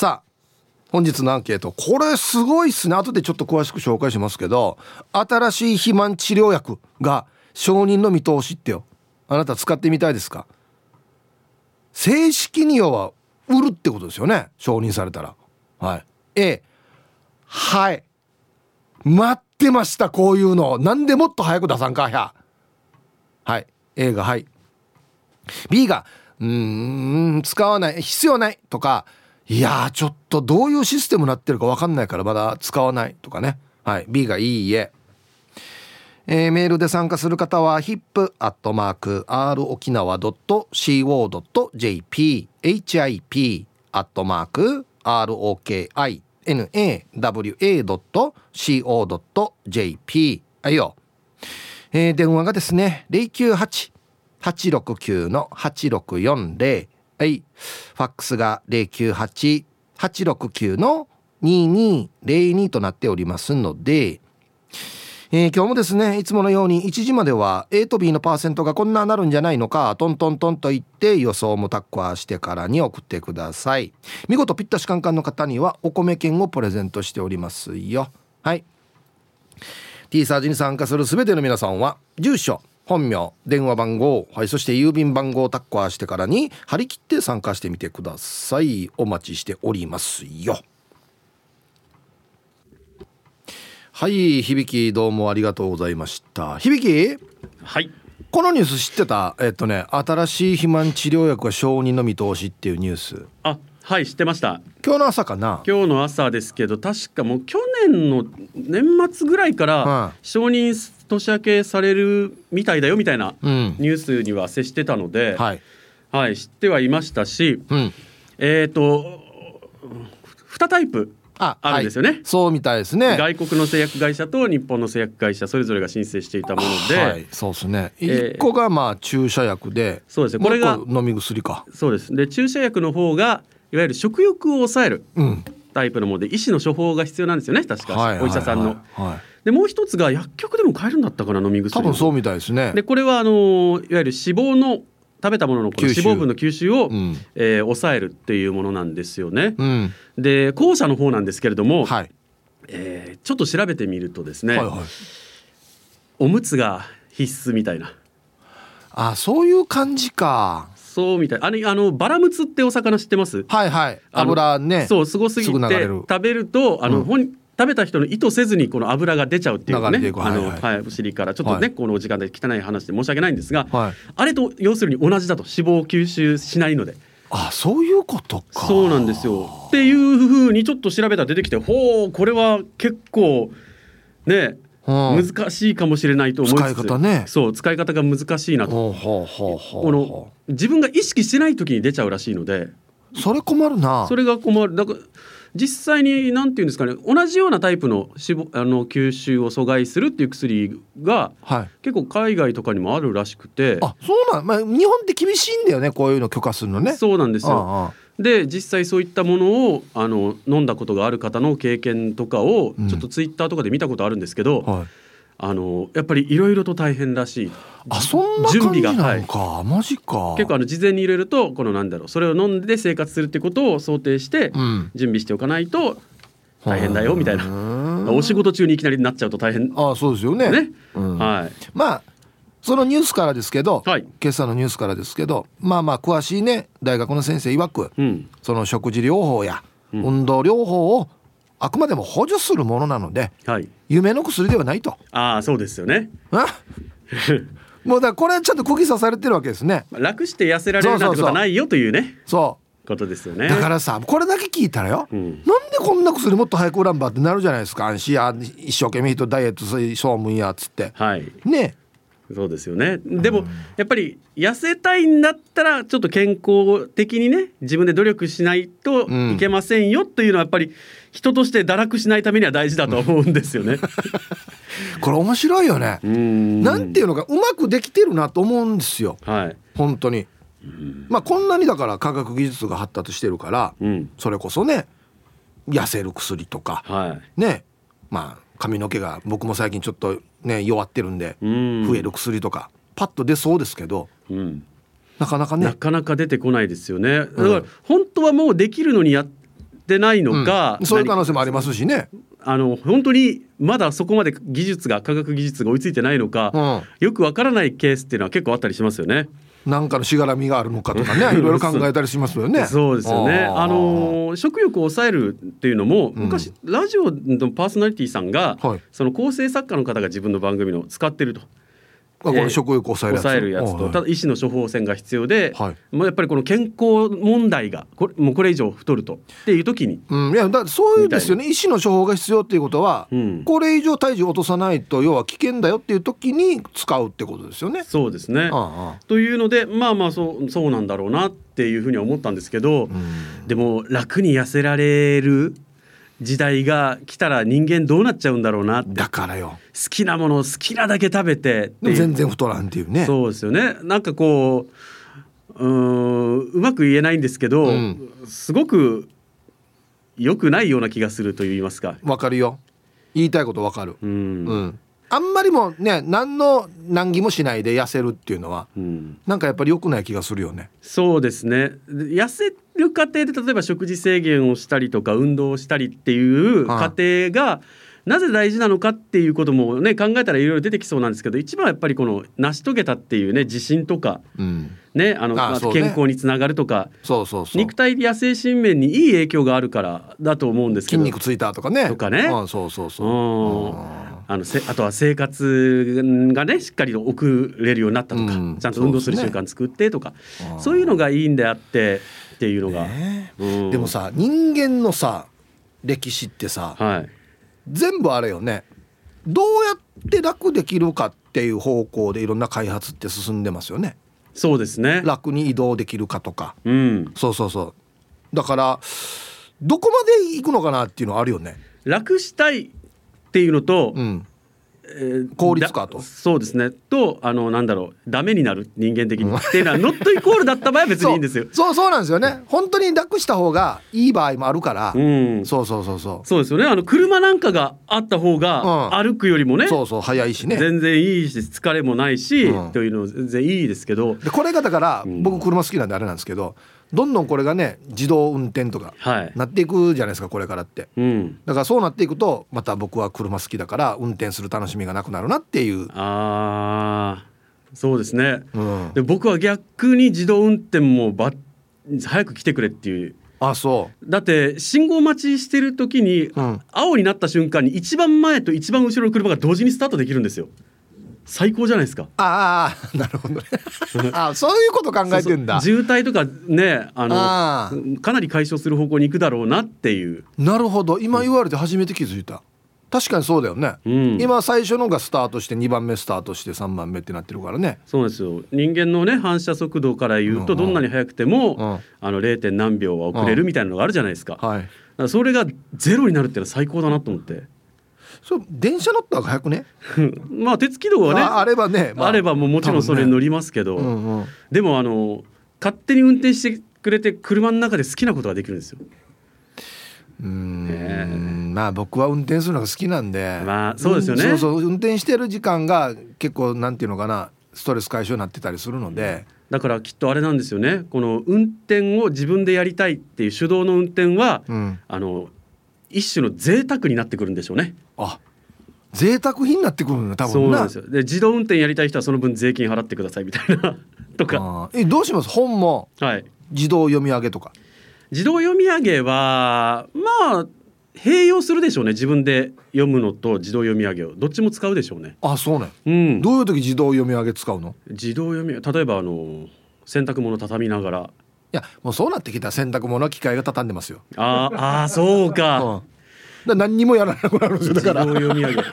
さあ本日のアンケート。これすごいっすね。後でちょっと詳しく紹介しますけど新しい肥満治療薬が承認の見通しってよ。あなた使ってみたいですか？正式には売るってことですよね？承認されたら。はい。A はい。待ってましたこういうの。なんでもっと早く出さんかや。はい。A がはい。B がうーん使わない必要ないとかいやーちょっとどういうシステムになってるか分かんないからまだ使わないとかね。はい。B がいいええー、メールで参加する方は hip.r 沖縄 .co.jp hip アットマーク ROKINAWA.co.jp はいよ、えー、電話がですね098-869-8640はい。ファックスが098-869の2202となっておりますのでえー、今日もですねいつものように1時までは A と B のパーセントがこんななるんじゃないのかトントントンと言って予想もタッカーしてからに送ってください。見事ピッタシカンカンの方にはお米券をプレゼントしておりますよ。はい。T サージに参加する全ての皆さんは住所本名電話番号、はい、そして郵便番号をタッカーしてからに張り切って参加してみてください。お待ちしておりますよ。はい響きどうもありがとうございました。響きはい。このニュース知ってた？えっとね新しい肥満治療薬が承認の見通しっていうニュース。あはい知ってました。今日の朝かな？今日の朝ですけど確かもう去年の年末ぐらいから承認年明けされるみたいだよみたいなニュースには接してたので、うん、はい、はい、知ってはいましたし、うん、えっ、ー、と2タイプああるんですよね、はい、そうみたいですね。外国の製薬会社と日本の製薬会社それぞれが申請していたもので、はい、そうですね。一個がまあ注射薬で、そうですね。これが飲み薬か。そうです。で注射薬の方がいわゆる食欲を抑えるタイプのもので、医師の処方が必要なんですよね確か、はい、お医者さんの。はいでもう一つが薬局でも買えるんだったかな飲み薬多分そうみたいですね。でこれはあのいわゆる脂肪の食べたもののこの脂肪分の吸収を、うん、えー、抑えるっていうものなんですよね。うん、で後者の方なんですけれども、はい、えー、ちょっと調べてみるとですね、はいはい、おむつが必須みたいな。あそういう感じか。そうみたい。あのあのバラムツってお魚知ってます？はいはい。油ねそうすごすぎて食べるとあの、うん、本食べた人の意図せずにこの油が出ちゃうっていうね。あの、はい、お尻から。ちょっとね、はい、この時間で汚い話で申し訳ないんですが、はい、あれと要するに同じだと脂肪を吸収しないので。あそういうことか。そうなんですよ。っていうふうにちょっと調べたら出てきてほうこれは結構ね難しいかもしれないと思い使い方ね。そう使い方が難しいなと。この自分が意識してない時に出ちゃうらしいので。それ困るな。それが困る。だから実際に何て言うんですかね同じようなタイプの脂肪あの吸収を阻害するっていう薬が、はい、結構海外とかにもあるらしくて。あそうなん、まあ、日本って厳しいんだよねこういうの許可するのね。そうなんですよ。で実際そういったものをあの飲んだことがある方の経験とかをちょっとツイッターとかで見たことあるんですけど、うんはいあのやっぱりいろいろと大変らしい。あそんな準備がはい、マジか。結構あの事前に入れるとこのなんだろう。それを飲んで生活するってことを想定して準備しておかないと大変だよみたいな、お仕事中にいきなりなっちゃうと大変。あそうですよね。ね、うん、はい。まあそのニュースからですけど、はい、今朝のニュースからですけどまあまあ詳しいね大学の先生曰く、うん、その食事療法や運動療法をあくまでも補助するものなので、はい、夢の薬ではないと。ああそうですよね。もうだこれはちょっと釘刺されてるわけですね。楽して痩せられるなんてことはないよというね。そうことですよね。だからさこれだけ聞いたらよ、うん、なんでこんな薬もっと早く売らんばってなるじゃないですか。安心や一生懸命人ダイエットそうむんやっつって。はい。ね。そうですよね。でも、やっぱり痩せたいんだったらちょっと健康的にね自分で努力しないといけませんよというのはやっぱり人として堕落しないためには大事だと思うんですよね。これ面白いよね。ん。なんていうのかうまくできてるなと思うんですよ。はい、本当に。まあこんなにだから科学技術が発達してるから、うん、それこそね痩せる薬とか、はい、ねまあ髪の毛が僕も最近ちょっとね弱ってるんで増える薬とかパッと出そうですけど、うん、なかなかね。なかなか出てこないですよね。だから本当はもうできるのにやっってないのか、うんそういう可能性もありますしね。あの本当にまだそこまで技術が科学技術が追いついてないのか、よくわからないケースっていうのは結構あったりしますよね。なんかのしがらみがあるのかとかね いろいろ考えたりしますよね。そうですよね。あの食欲を抑えるっていうのもうん昔、ラジオのパーソナリティさんが、はいその構成作家の方が自分の番組の使ってると。あこれ食欲を抑えるやつ。と、はいただ医師の処方箋が必要で、はい。もうやっぱりこの健康問題がこれもうこれ以上太るとっていう時に、うん、いやだそういうですよね。医師の処方が必要っていうことは、うん。これ以上体重落とさないと要は危険だよっていう時に使うってことですよね。そうですね。ああというのでまあまあそうそうなんだろうなっていうふうには思ったんですけど、うん。でも楽に痩せられる時代が来たら人間どうなっちゃうんだろうなって。だからよ好きなものを好きなだけ食べてで全然太らんっていうね。そうですよね。なんかこううーんうまく言えないんですけど、うん。すごく良くないような気がすると言いますか。わかるよ。言いたいことわかる。うん。うん、あんまりもね何の難儀もしないで痩せるっていうのはうん。なんかやっぱり良くない気がするよね。そうですね。で痩せる過程で例えば食事制限をしたりとか運動をしたりっていう過はい。程がなぜ大事なのかっていうこともね考えたらいろいろ出てきそうなんですけど一番はやっぱりこの成し遂げたっていうね自信とかうん、ねあのね。健康につながるとかそうそうそう。肉体や精神面にいい影響があるからだと思うんですけど。筋肉ついたとかね。とかね。うん、そうそうそう。うん。ああのせあとは生活がねしっかりと送れるようになったとか、うん。ちゃんと運動する習慣作ってとかーそういうのがいいんであってっていうのが、ね。うん。でもさ人間のさ歴史ってさはい全部あれよね。どうやって楽できるかっていう方向でいろんな開発って進んでますよね。そうですね。楽に移動できるかとか。うん。そうそうそう。だからどこまで行くのかなっていうのはあるよね。楽したいっていうのと、うんえー効率化と。だそうですね。とあのなんだろう。ダメになる。人間的に。っていうのはノットイコールだった場合は別にいいんですよ。そうそうなんですよね。本当に楽した方がいい場合もあるから、うん。そうそうそうそう。そうですよね。あの車なんかがあった方がうん。歩くよりもね、そうそう早いしね。全然いいし疲れもないし、うん。というの全然いいですけど。でこれがだからうん。僕車好きなんであれなんですけどどんどんこれがね自動運転とかはい、なっていくじゃないですかこれからって。うん、だからそうなっていくとまた僕は車好きだから運転する楽しみがなくなるなっていう、あー。そうですね。うん、で僕は逆に自動運転もば早く来てくれっていう。あそだって信号待ちしてる時に、う、うん、青になった瞬間に一番前と一番後ろの車が同時にスタートできるんですよ最高じゃないですか。ああなるほどね。あそういうこと考えてんだ。渋滞とかねあのあかなり解消する方向に行くだろうなっていう、なるほど。今言われて初めて気づいた。確かにそうだよね、うん、今最初のがスタートして2番目スタートして3番目ってなってるからね。そうですよ。人間のね反射速度から言うとうんうん。どんなに速くても、うん。あの 0. 何秒は遅れるみたいなのがあるじゃないですか,、だかはい。らそれがゼロになるっていうのは最高だなと思ってそう電車乗った方が早くね？まあ鉄軌道はねああればね、まあ。ればもうもちろんそれに乗りますけど、ねうんうんでもあの勝手に運転してくれて車の中で好きなことができるんですよ。うーん。ねまあ僕は運転するのが好きなんで。まあそうですよね。んそうそう。運転してる時間が結構なんていうのかなストレス解消になってたりするので、だからきっとあれなんですよね。この運転を自分でやりたいっていう手動の運転は、うん、あの一種の贅沢になってくるんでしょうね。あ贅沢品になってくるの多そう分ななんですよ。で自動運転やりたい人はその分税金払ってくださいみたいな とか、えどうします？本も。はい、自動読み上げとか。自動読み上げはまあ併用するでしょうね。自分で読むのと自動読み上げを。どっちも使うでしょうね。あそうね。うん、どういう時自動読み上げ使うの？自動読み例えばあの洗濯物畳みながらいやもうそうなってきたら洗濯物は機械が畳んでますよ、あーあーそううん、か、だ何にもやらなくなるんですよ。だから。読み上げあ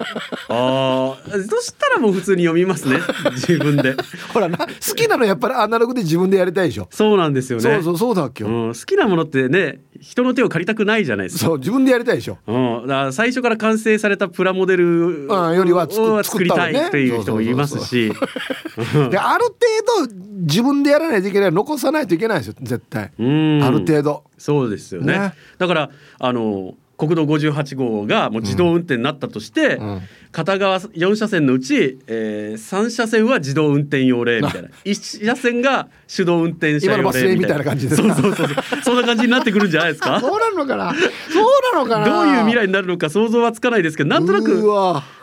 あそしたらもう普通に読みますね。自分で。ほらな好きなのやっぱりアナログで自分でやりたいでしょ、そうなんですよね。そうそうそうだっけよ、うん、好きなものってね人の手を借りたくないじゃないですか。そう自分でやりたいでしょ。うん、だから最初から完成されたプラモデルうんよりは作を作りたい作っていう人もいますし。である程度自分でやらないといけない残さないといけないですよ。絶対、うん。ある程度。そうですよね。ね。だからあの国道58号がもう自動運転になったとして、うん片側4車線のうち、えー、3車線は自動運転用レーンみたいな。1車線が手動運転車用レーンみたいな。感じでそうそうそうそんな感じになってくるんじゃないですか？そうなのかな？そうなのかなどういう未来になるのか想像はつかないですけどなんとなく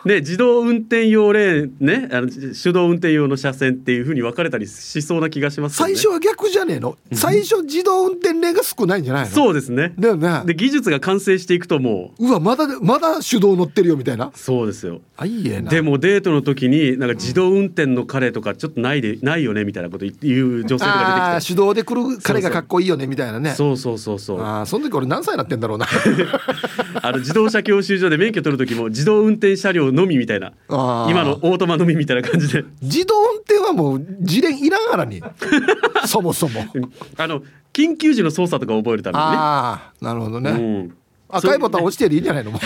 ね自動運転用レーンねあの手動運転用の車線っていうふうに分かれたりしそうな気がします、ね、最初は逆じゃねえの？最初自動運転レーンが少ないんじゃないの？そうですね。だよね。で技術が完成していくともう。うわまだまだ手動乗ってるよみたいな？そうですよあいいえな。でもデートの時になんか自動運転の彼とかちょっとないでないよねみたいなこと言う女性とか出てきて。手動で来る彼がかっこいいよねみたいなね。そうそうそうそう。あその時俺何歳なってんだろうな。あの自動車教習所で免許取る時も自動運転車両のみみたいな。今のオートマのみみたいな感じで。自動運転はもう自連いらんからに。そもそも。あの緊急時の操作とか覚えるためにね。ああなるほどね、うん。赤いボタン押してでいいんじゃないの？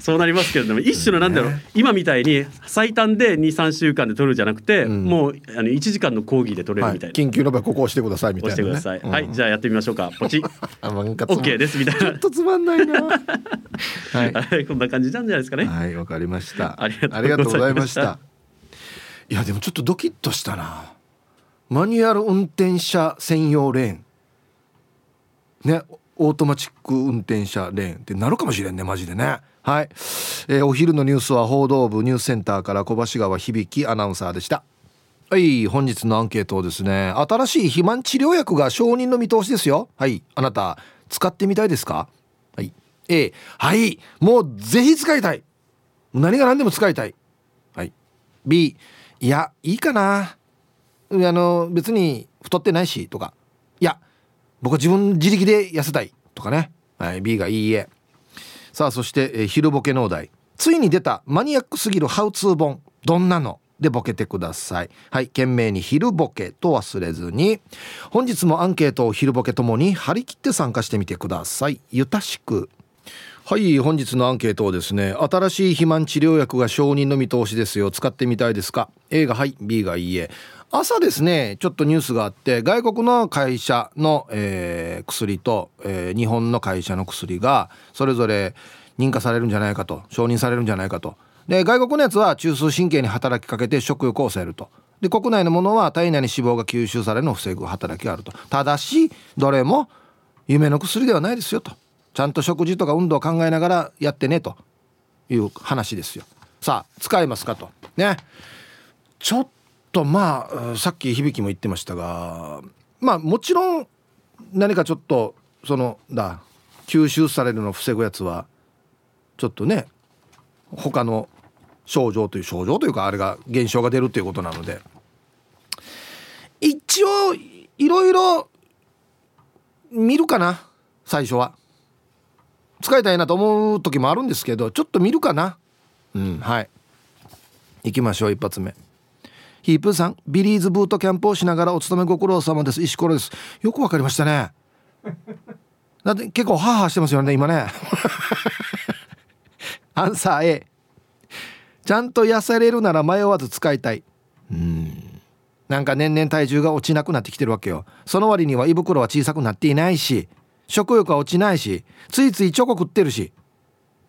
そうなりますけれども一種のなんだろう、ね、今みたいに最短で23週間で取るじゃなくて、うん、もうあの1時間の講義で取れるみたいな、はい、緊急の場合ここ押してくださいみたいな、ね、押してください、うん、はいじゃあやってみましょうか。ポチ。ッ OK ですみたいな。ちょっとつまんないな。はい、こんな感じなんじゃないですかね。はいわかりました。ありがとうございました。いやでもちょっとドキッとしたな。マニュアル運転者専用レーン。ねオートマチック運転車レーンってなるかもしれんねマジでねはい、えー、お昼のニュースは報道部ニュースセンターから小橋川響アナウンサーでした。はい本日のアンケートですね新しい肥満治療薬が承認の見通しですよ。はいあなた使ってみたいですか？はい。A はいもうぜひ使いたい。何が何でも使いたい。はい。B いやいいかな。あの別に太ってないしとか。いや僕は自分自力で痩せたい。とかね、はい、B がいいえ。さあそして、えー、昼ボケ農大。ついに出たマニアックすぎるハウツー本。どんなの？でボケてください。はい懸命に昼ボケと忘れずに。本日もアンケートを昼ボケともに張り切って参加してみてください。ゆたしく。はい本日のアンケートをですね新しい肥満治療薬が承認の見通しですよ。使ってみたいですか？A がはい B がいいえ。朝ですねちょっとニュースがあって外国の会社の、えー、薬と、えー、日本の会社の薬がそれぞれ認可されるんじゃないかと承認されるんじゃないかと。で外国のやつは中枢神経に働きかけて食欲を抑えると。で国内のものは体内に脂肪が吸収されるのを防ぐ働きがあると。ただしどれも夢の薬ではないですよと。ちゃんと食事とか運動を考えながらやってねという話ですよ。さあ使いますかと。ね。ちょっとまあさっき響も言ってましたがまあもちろん何かちょっとそのだ吸収されるのを防ぐやつはちょっとね他の症状という症状というかあれが現象が出るということなので。一応いろいろ見るかな最初は。使いたいなと思う時もあるんですけどちょっと見るかな。うんはい。行きましょう一発目。ヒープーさんビリーズブートキャンプをしながらお勤めご苦労様です。石ころです。よくわかりましたね。だって結構ハーハーしてますよね今ね。アンサー A ちゃんと痩せれるなら迷わず使いたい。うん。なんか年々体重が落ちなくなってきてるわけよ。その割には胃袋は小さくなっていないし食欲は落ちないしついついチョコ食ってるし。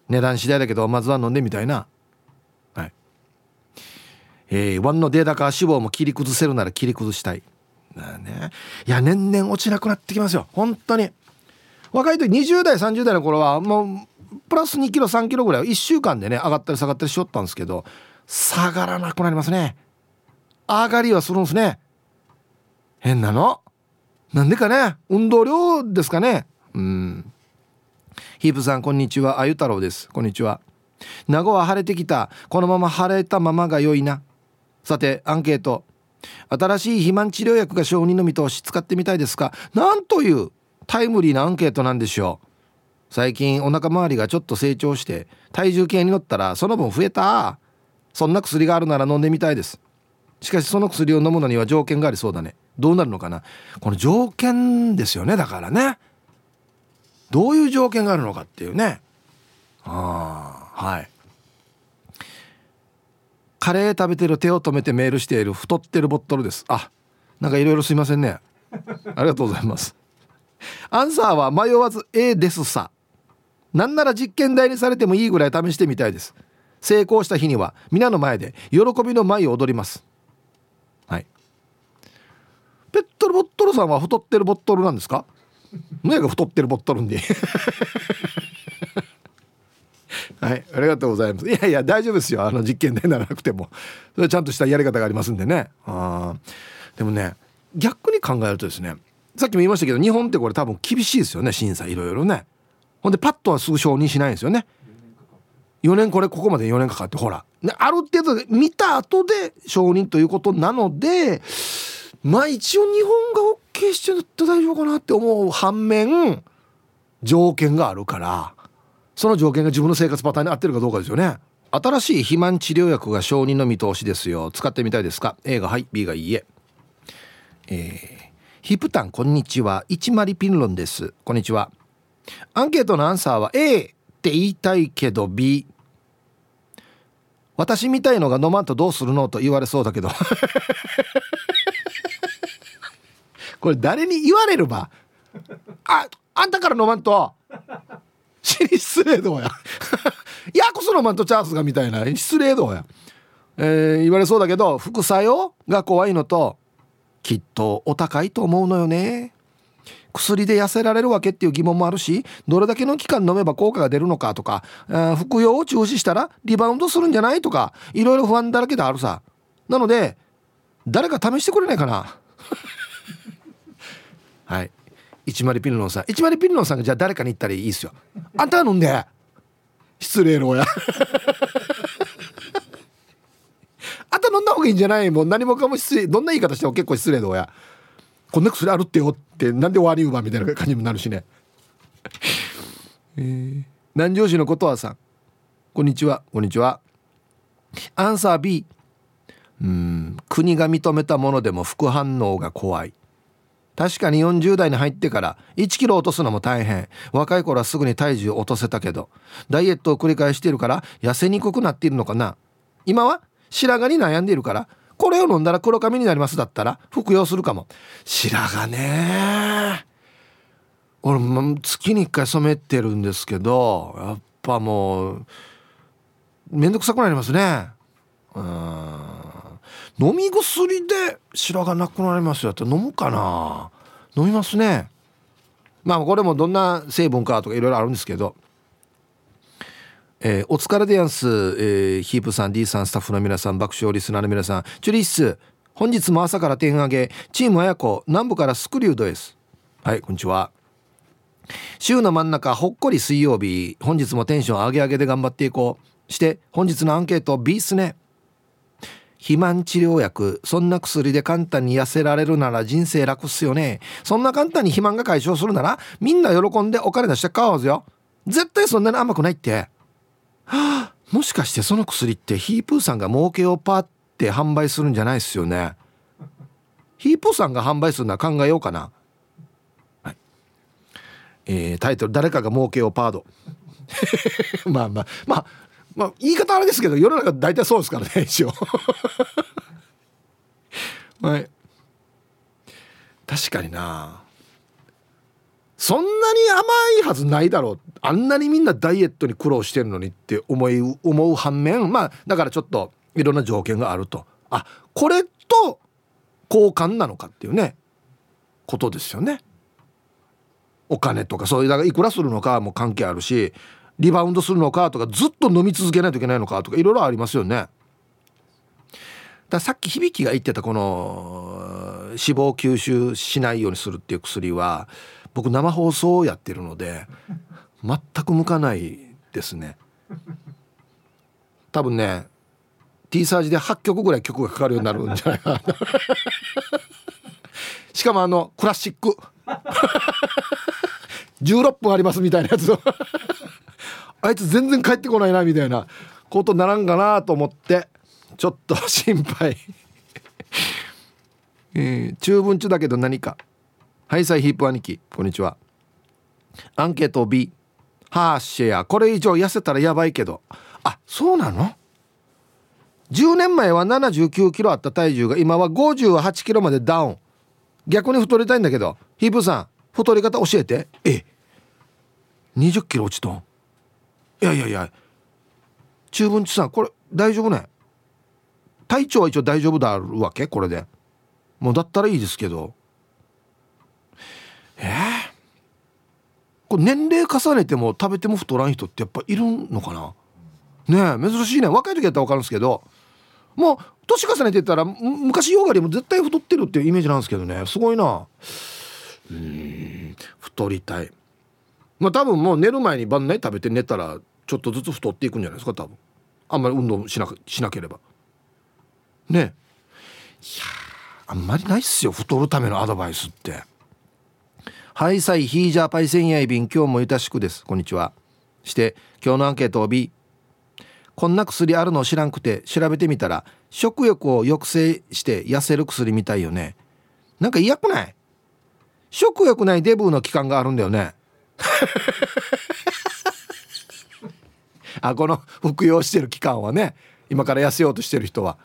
値段次第だけどまずは飲んでみたいな。えー、ワンのデータ化脂肪も切り崩せるなら切り崩したい。ね。いや年々落ちなくなってきますよ。本当に。若い時20代30代の頃はもうプラス2キロ3キロぐらい1週間でね上がったり下がったりしよったんですけど下がらなくなりますね。上がりはするんですね。変なの？なんでかね？運動量ですかね？うん。ヒープさんこんにちは。あゆ太郎です。こんにちは。名護は晴れてきた。このまま晴れたままが良いな。さてアンケート。新しい肥満治療薬が承認の見通し使ってみたいですか？なんというタイムリーなアンケートなんでしょう。最近お腹周りがちょっと成長して体重計に乗ったらその分増えた。そんな薬があるなら飲んでみたいです。しかしその薬を飲むのには条件がありそうだね。どうなるのかな？この条件ですよねだからね。どういう条件があるのかっていうね。ああはい。カレー食べてる手を止めてメールしている太ってるボットルです。あなんかいろいろすいませんね。ありがとうございます。アンサーは迷わず A ですさ。なんなら実験台にされてもいいぐらい試してみたいです。成功した日には皆の前で喜びの舞を踊ります。はい。ペットルボットルさんは太ってるボットルなんですか？何が太ってるボットルんではいありがとうございます。いやいや大丈夫ですよ。あの実験台ならなくても。それちゃんとしたやり方がありますんでね。あでもね逆に考えるとですねさっきも言いましたけど日本ってこれ多分厳しいですよね審査。いろいろね。ほんでパッとはすぐ承認しないんですよね。4年これここまで4年かかってほら、ある程度見た後で承認ということなのでまあ一応日本が OK してるって大丈夫かなって思う反面条件があるからその条件が自分の生活パターンに合ってるかどうかですよね。新しい肥満治療薬が承認の見通しですよ。使ってみたいですか？A がはい。B がいいえ。えー、ヒプタンこんにちは。一マリピンロンです。こんにちは。アンケートのアンサーは A って言いたいけど B 私みたいのが飲まんとどうするのと言われそうだけど。これ誰に言われるば？ああんたから飲まんと。死に失礼どうや？いやこそ飲まんとチャンスがみたいな。失礼どうや、えー、言われそうだけど副作用？が怖いのときっとお高いと思うのよね。薬で痩せられるわけっていう疑問もあるしどれだけの期間飲めば効果が出るのかとか、服用を中止したらリバウンドするんじゃないとかいろいろ不安だらけであるさ。なので誰か試してくれないかな。はい。一丸ピルノンさん。一丸ピルノンさんがじゃあ誰かに言ったらいいですよ。あんた飲んで。失礼ろや。あんた飲んだ方がいいんじゃないもう何もかも失礼どんな言い方しても結構失礼だや。こんな薬あるってよってなんで終わりうばみたいな感じになるしね。えー、南城市のことはさん。こんにちは。こんにちは。アンサー B うん国が認めたものでも副反応が怖い。確かに40代に入ってから1キロ落とすのも大変。若い頃はすぐに体重を落とせたけどダイエットを繰り返しているから痩せにくくなっているのかな。今は白髪に悩んでいるからこれを飲んだら黒髪になりますだったら服用するかも。白髪ね。俺月に1回染めてるんですけどやっぱもうめんどくさくなりますね。うん。飲み薬で白髪なくなりますよって飲むかな？飲みますね。まあこれもどんな成分かとかいろいろあるんですけど。えー、お疲れでやんす、えー、ヒープさん D さんスタッフの皆さん爆笑リスナーの皆さん。チュリッス本日も朝から点上げ。チーム綾子南部からスクリュードです。はいこんにちは。週の真ん中ほっこり水曜日。本日もテンション上げ上げで頑張っていこう。して本日のアンケート B っすね。肥満治療薬そんな薬で簡単に痩せられるなら人生楽っすよね。そんな簡単に肥満が解消するならみんな喜んでお金出して買おうぜよ。絶対そんなに甘くないって。はあ、もしかしてその薬ってヒープーさんが儲けをパーって販売するんじゃないですよね。ヒープーさんが販売するのは考えようかな、はいえー、タイトル「誰かが儲けをパード」まあまあまあまあ言い方あれですけど世の中大体そうですからね一応。はい。確かにな。そんなに甘いはずないだろう。あんなにみんなダイエットに苦労してるのにって思い思う反面まあだからちょっといろんな条件があると。あこれと交換なのかっていうね。ことですよね。お金とかそういうだからいくらするのかも関係あるしリバウンドするのかとかずっと飲み続けないといけないのかとかいろいろありますよね。ださっき響が言ってたこの脂肪吸収しないようにするっていう薬は僕生放送をやってるので全く向かないですね。多分ね T サージで8曲ぐらい曲がかかるようになるんじゃないかな。しかもあのクラシック。16分ありますみたいなやつあいつ全然帰ってこないなみたいなことならんかなと思ってちょっと心配。えー、中文中だけど何か。ハイサイヒープ兄貴。こんにちは。アンケート B ハーシェアこれ以上痩せたらやばいけど。あそうなの？10年前は79キロあった体重が今は58キロまでダウン。逆に太りたいんだけど。ヒープさん太り方教えて。え20キロ落ちとん？いやいやいや。中文地さんこれ大丈夫ね？体調は一応大丈夫だるわけ？これで。もうだったらいいですけど。えー、これ年齢重ねても食べても太らん人ってやっぱいるのかな？ねえ珍しいね。若い時やったら分かるんですけど。もう年重ねてたら昔ヨガでも絶対太ってるっていうイメージなんですけどね。すごいな。うん太りたい。まあ多分もう寝る前に晩内食べて寝たらちょっとずつ太っていくんじゃないですか多分。あんまり運動しなしなければ。ねいやあんまりないっすよ太るためのアドバイスって。はいさいヒージャーパイセンヤイビン今日もゆたしくです。こんにちは。して今日のアンケートを B こんな薬あるの知らんくて調べてみたら食欲を抑制して痩せる薬みたいよね。なんか嫌くない？食欲ないデブの期間があるんだよね。あこの 服用してる期間はね今から痩せようとしてる人は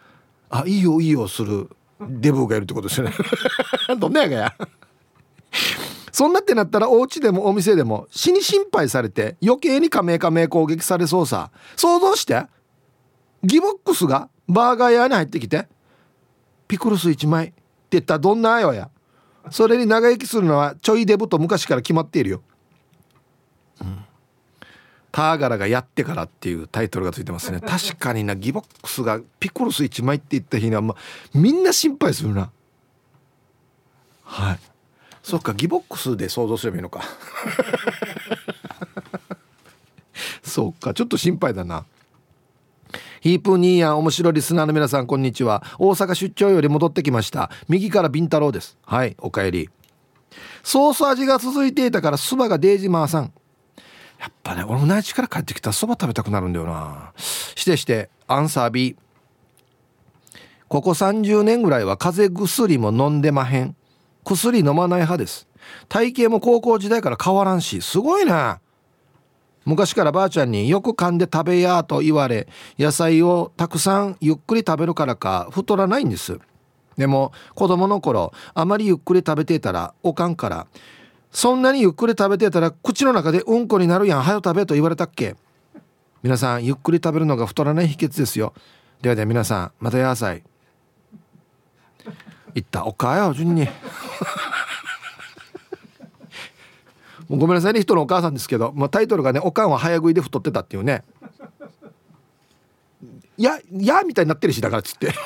あいいよいいよするデブがいるってことですよね。どんなやがや。そんなってなったらお家でもお店でも死に心配されて余計に加盟加盟攻撃されそうさ。想像して。ギボックスがバーガー屋に入ってきてピクルス1枚って言ったらどんなよや。それに長生きするのはちょいデブと昔から決まっているよ、うん、ターガラがやってからっていうタイトルがついてますね。確かになギボックスがピクルス1枚って言った日には、まみんな心配するな。はい。そっかギボックスで想像すればいいのか。そうかちょっと心配だな。ヒープニーヤン面白リスナーの皆さんこんにちは。大阪出張より戻ってきました。右からビンタロウです。はいおかえり。ソース味が続いていたからそばがデイジマーさん。やっぱね俺も内地から帰ってきたらそば食べたくなるんだよな。してしてアンサー B ここ30年ぐらいは風邪薬も飲んでまへん。薬飲まない派です。体型も高校時代から変わらんしすごいな。昔からばあちゃんによく噛んで食べやと言われ野菜をたくさんゆっくり食べるからか太らないんです。でも子供の頃あまりゆっくり食べていたらおかんからそんなにゆっくり食べてたら口の中でうんこになるやんはよ食べと言われたっけ？皆さんゆっくり食べるのが太らない秘訣ですよ。ではでは皆さんまたやさい。言ったおかよ順に。もうごめんなさいね人のお母さんですけど、まあ、タイトルがね「おかんは早食いで太ってた」っていうね「やや」みたいになってるしだからっつって。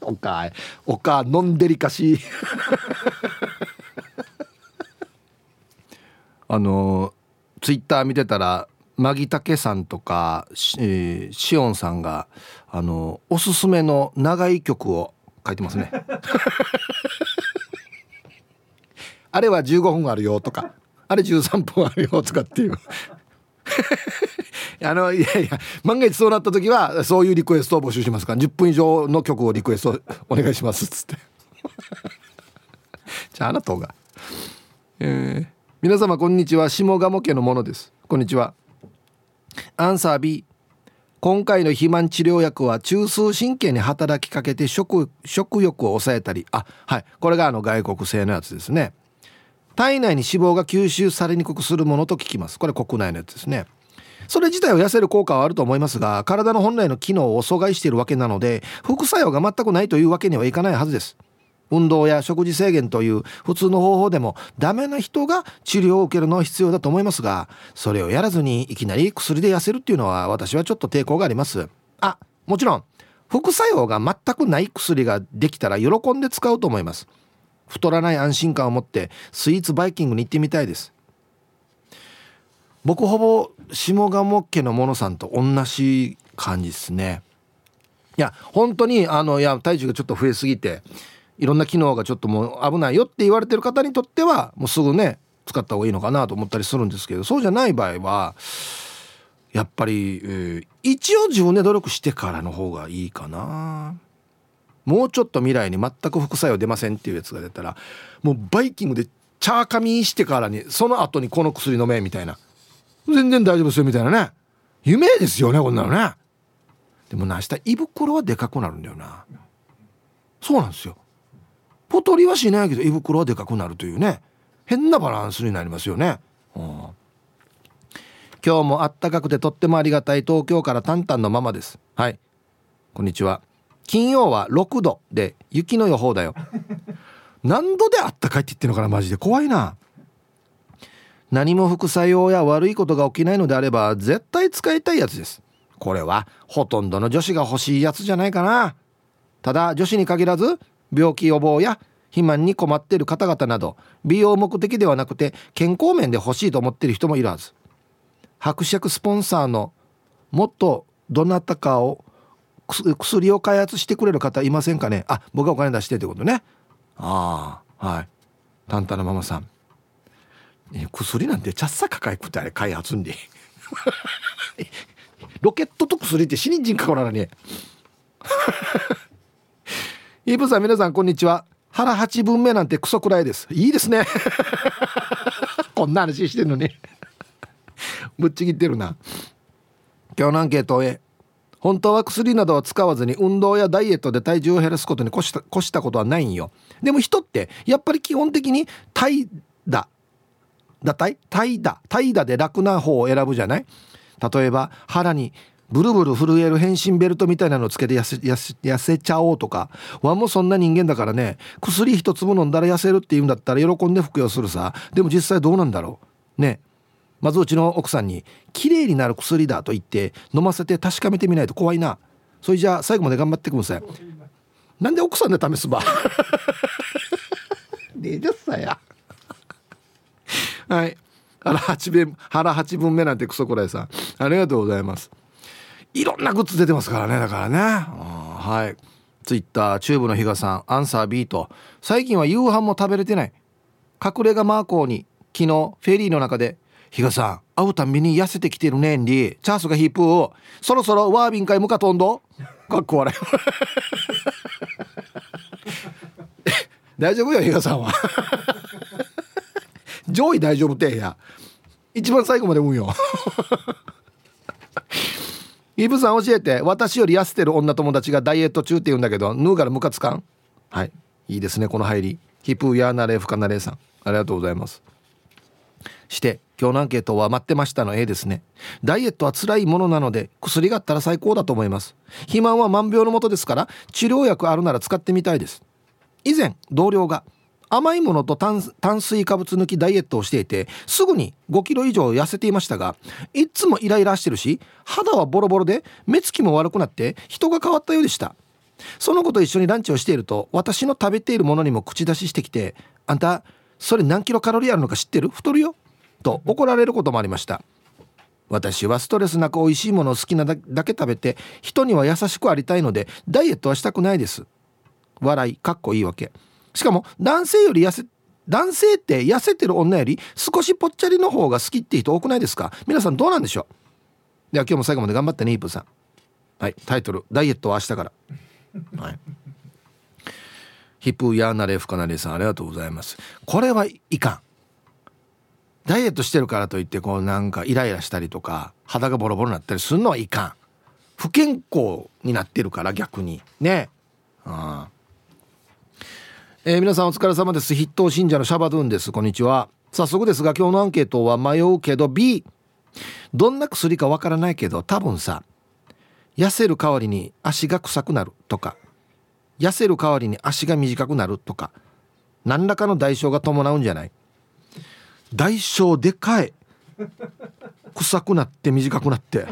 おかおか飲んでりかし あのツイッター見てたらマギタケさんとかし,、えー、しおんさんがあのおすすめの長い曲を書いてますね。あれは15分あるよとかあれ13分あるよとかっていう。あのいやいや万が一そうなった時はそういうリクエストを募集しますから10分以上の曲をリクエストお願いしますっつって。じゃああなたが。えー、皆様こんにちは。下鴨家のものです。こんにちは。アンサー B 今回の肥満治療薬は中枢神経に働きかけて食食欲を抑えたり。あはい。これがあの外国製のやつですね。体内に脂肪が吸収されにくくするものと聞きます。これ国内のやつですね。それ自体は痩せる効果はあると思いますが体の本来の機能を阻害しているわけなので副作用が全くないというわけにはいかないはずです。運動や食事制限という普通の方法でもダメな人が治療を受けるのは必要だと思いますがそれをやらずにいきなり薬で痩せるっていうのは私はちょっと抵抗があります。あもちろん副作用が全くない薬ができたら喜んで使うと思います。太らない安心感を持ってスイーツバイキングに行ってみたいです。僕ほぼ下鴨家のものさんと同じ感じですね。いや本当にあのいや体重がちょっと増えすぎていろんな機能がちょっともう危ないよって言われてる方にとってはもうすぐね使った方がいいのかなと思ったりするんですけどそうじゃない場合はやっぱり、えー、一応自分で努力してからの方がいいかな。もうちょっと未来に全く副作用出ませんっていうやつが出たらもうバイキングでチャーカミしてからにその後にこの薬飲めみたいな。全然大丈夫ですよみたいなね。夢ですよねこんなのね。でもな明日胃袋はでかくなるんだよな。そうなんですよ。ポトリはしないけど胃袋はでかくなるというね。変なバランスになりますよね、うん、今日もあったかくてとってもありがたい東京からタンタンのママです。はい。こんにちは。金曜は6度で雪の予報だよ。何度であったかいって言ってるのかなマジで。怖いな。何も副作用や悪いことが起きないのであれば絶対使いたいやつです。これはほとんどの女子が欲しいやつじゃないかな。ただ女子に限らず病気予防や肥満に困っている方々など美容目的ではなくて健康面で欲しいと思っている人もいるはず。伯爵スポンサーのもっとどなたかを薬を開発してくれる方いませんかね？あ僕がお金出してってことね。ああはい。タンタのママさん。薬なんてちゃっさかかいくってあれ開発んで。ロケットと薬って死人人かからね。イブさん皆さんこんにちは。腹八分目なんてクソくらいです。いいですね。こんな話してんのに。ぶっちぎってるな。今日のアンケートへ。本当は薬などは使わずに運動やダイエットで体重を減らすことに越した越したことはないんよ。でも人ってやっぱり基本的に怠惰。だ怠惰。怠惰で楽な方を選ぶじゃない？例えば腹にブルブル震える変身ベルトみたいなのつけて痩せちゃおうとか。ワンもそんな人間だからね。薬一粒飲んだら痩せるって言うんだったら喜んで服用するさ。でも実際どうなんだろう。ね。まずうちの奥さんに「綺麗になる薬だ」と言って飲ませて確かめてみないと怖いな。それじゃあ最後まで頑張ってください。なんで奥さんで試すば？20歳や。はい。腹8分腹8分目なんてクソくらいさん。ありがとうございますいろんなグッズ出てますからねだからね。はい。ツイッターチューブの比嘉さんアンサー B と最近は夕飯も食べれてない。隠れ家マーコーに昨日フェリーの中で比嘉さん会うたびに痩せてきてるねんりチャースがヒープーをそろそろワービン会向かとんどかっこ笑い。大丈夫よ比嘉さんは。上位大丈夫ってや。一番最後まで運よ。イブさん教えて私より痩せてる女友達がダイエット中って言うんだけどヌーからムカつかん？はい。いいですねこの入り。ヒプーヤーナレフカナレーさん。ありがとうございます。して今日のアンケートは待ってましたの A ですね。ダイエットは辛いものなので薬があったら最高だと思います。肥満は万病のもとですから治療薬あるなら使ってみたいです。以前同僚が甘いものと炭水化物抜きダイエットをしていてすぐに5キロ以上痩せていましたがいつもイライラしてるし肌はボロボロで目つきも悪くなって人が変わったようでした。その子と一緒にランチをしていると私の食べているものにも口出ししてきて「あんたそれ何キロカロリーあるのか知ってる？太るよ」と怒られることもありました。私はストレスなく美味しいものを好きなだけ食べて人には優しくありたいのでダイエットはしたくないです。笑いかっこいいわけ。しかも男性より痩せ男性って痩せてる女より少しぽっちゃりの方が好きって人多くないですか？皆さんどうなんでしょう？では今日も最後まで頑張ってねイープンさん。はいタイトル「ダイエットは明日から」はい。ヒップヤーナレフカナレさんありがとうございます。これはいかん。ダイエットしてるからといってこうなんかイライラしたりとか肌がボロボロになったりするのはいかん。不健康になってるから逆に。ね。ああえー、皆さんお疲れ様です。筆頭信者のシャバドゥンです。こんにちは。早速ですが今日のアンケートは迷うけど B どんな薬かわからないけど多分さ痩せる代わりに足が臭くなるとか痩せる代わりに足が短くなるとか何らかの代償が伴うんじゃない？代償でかい。臭くなって短くなって。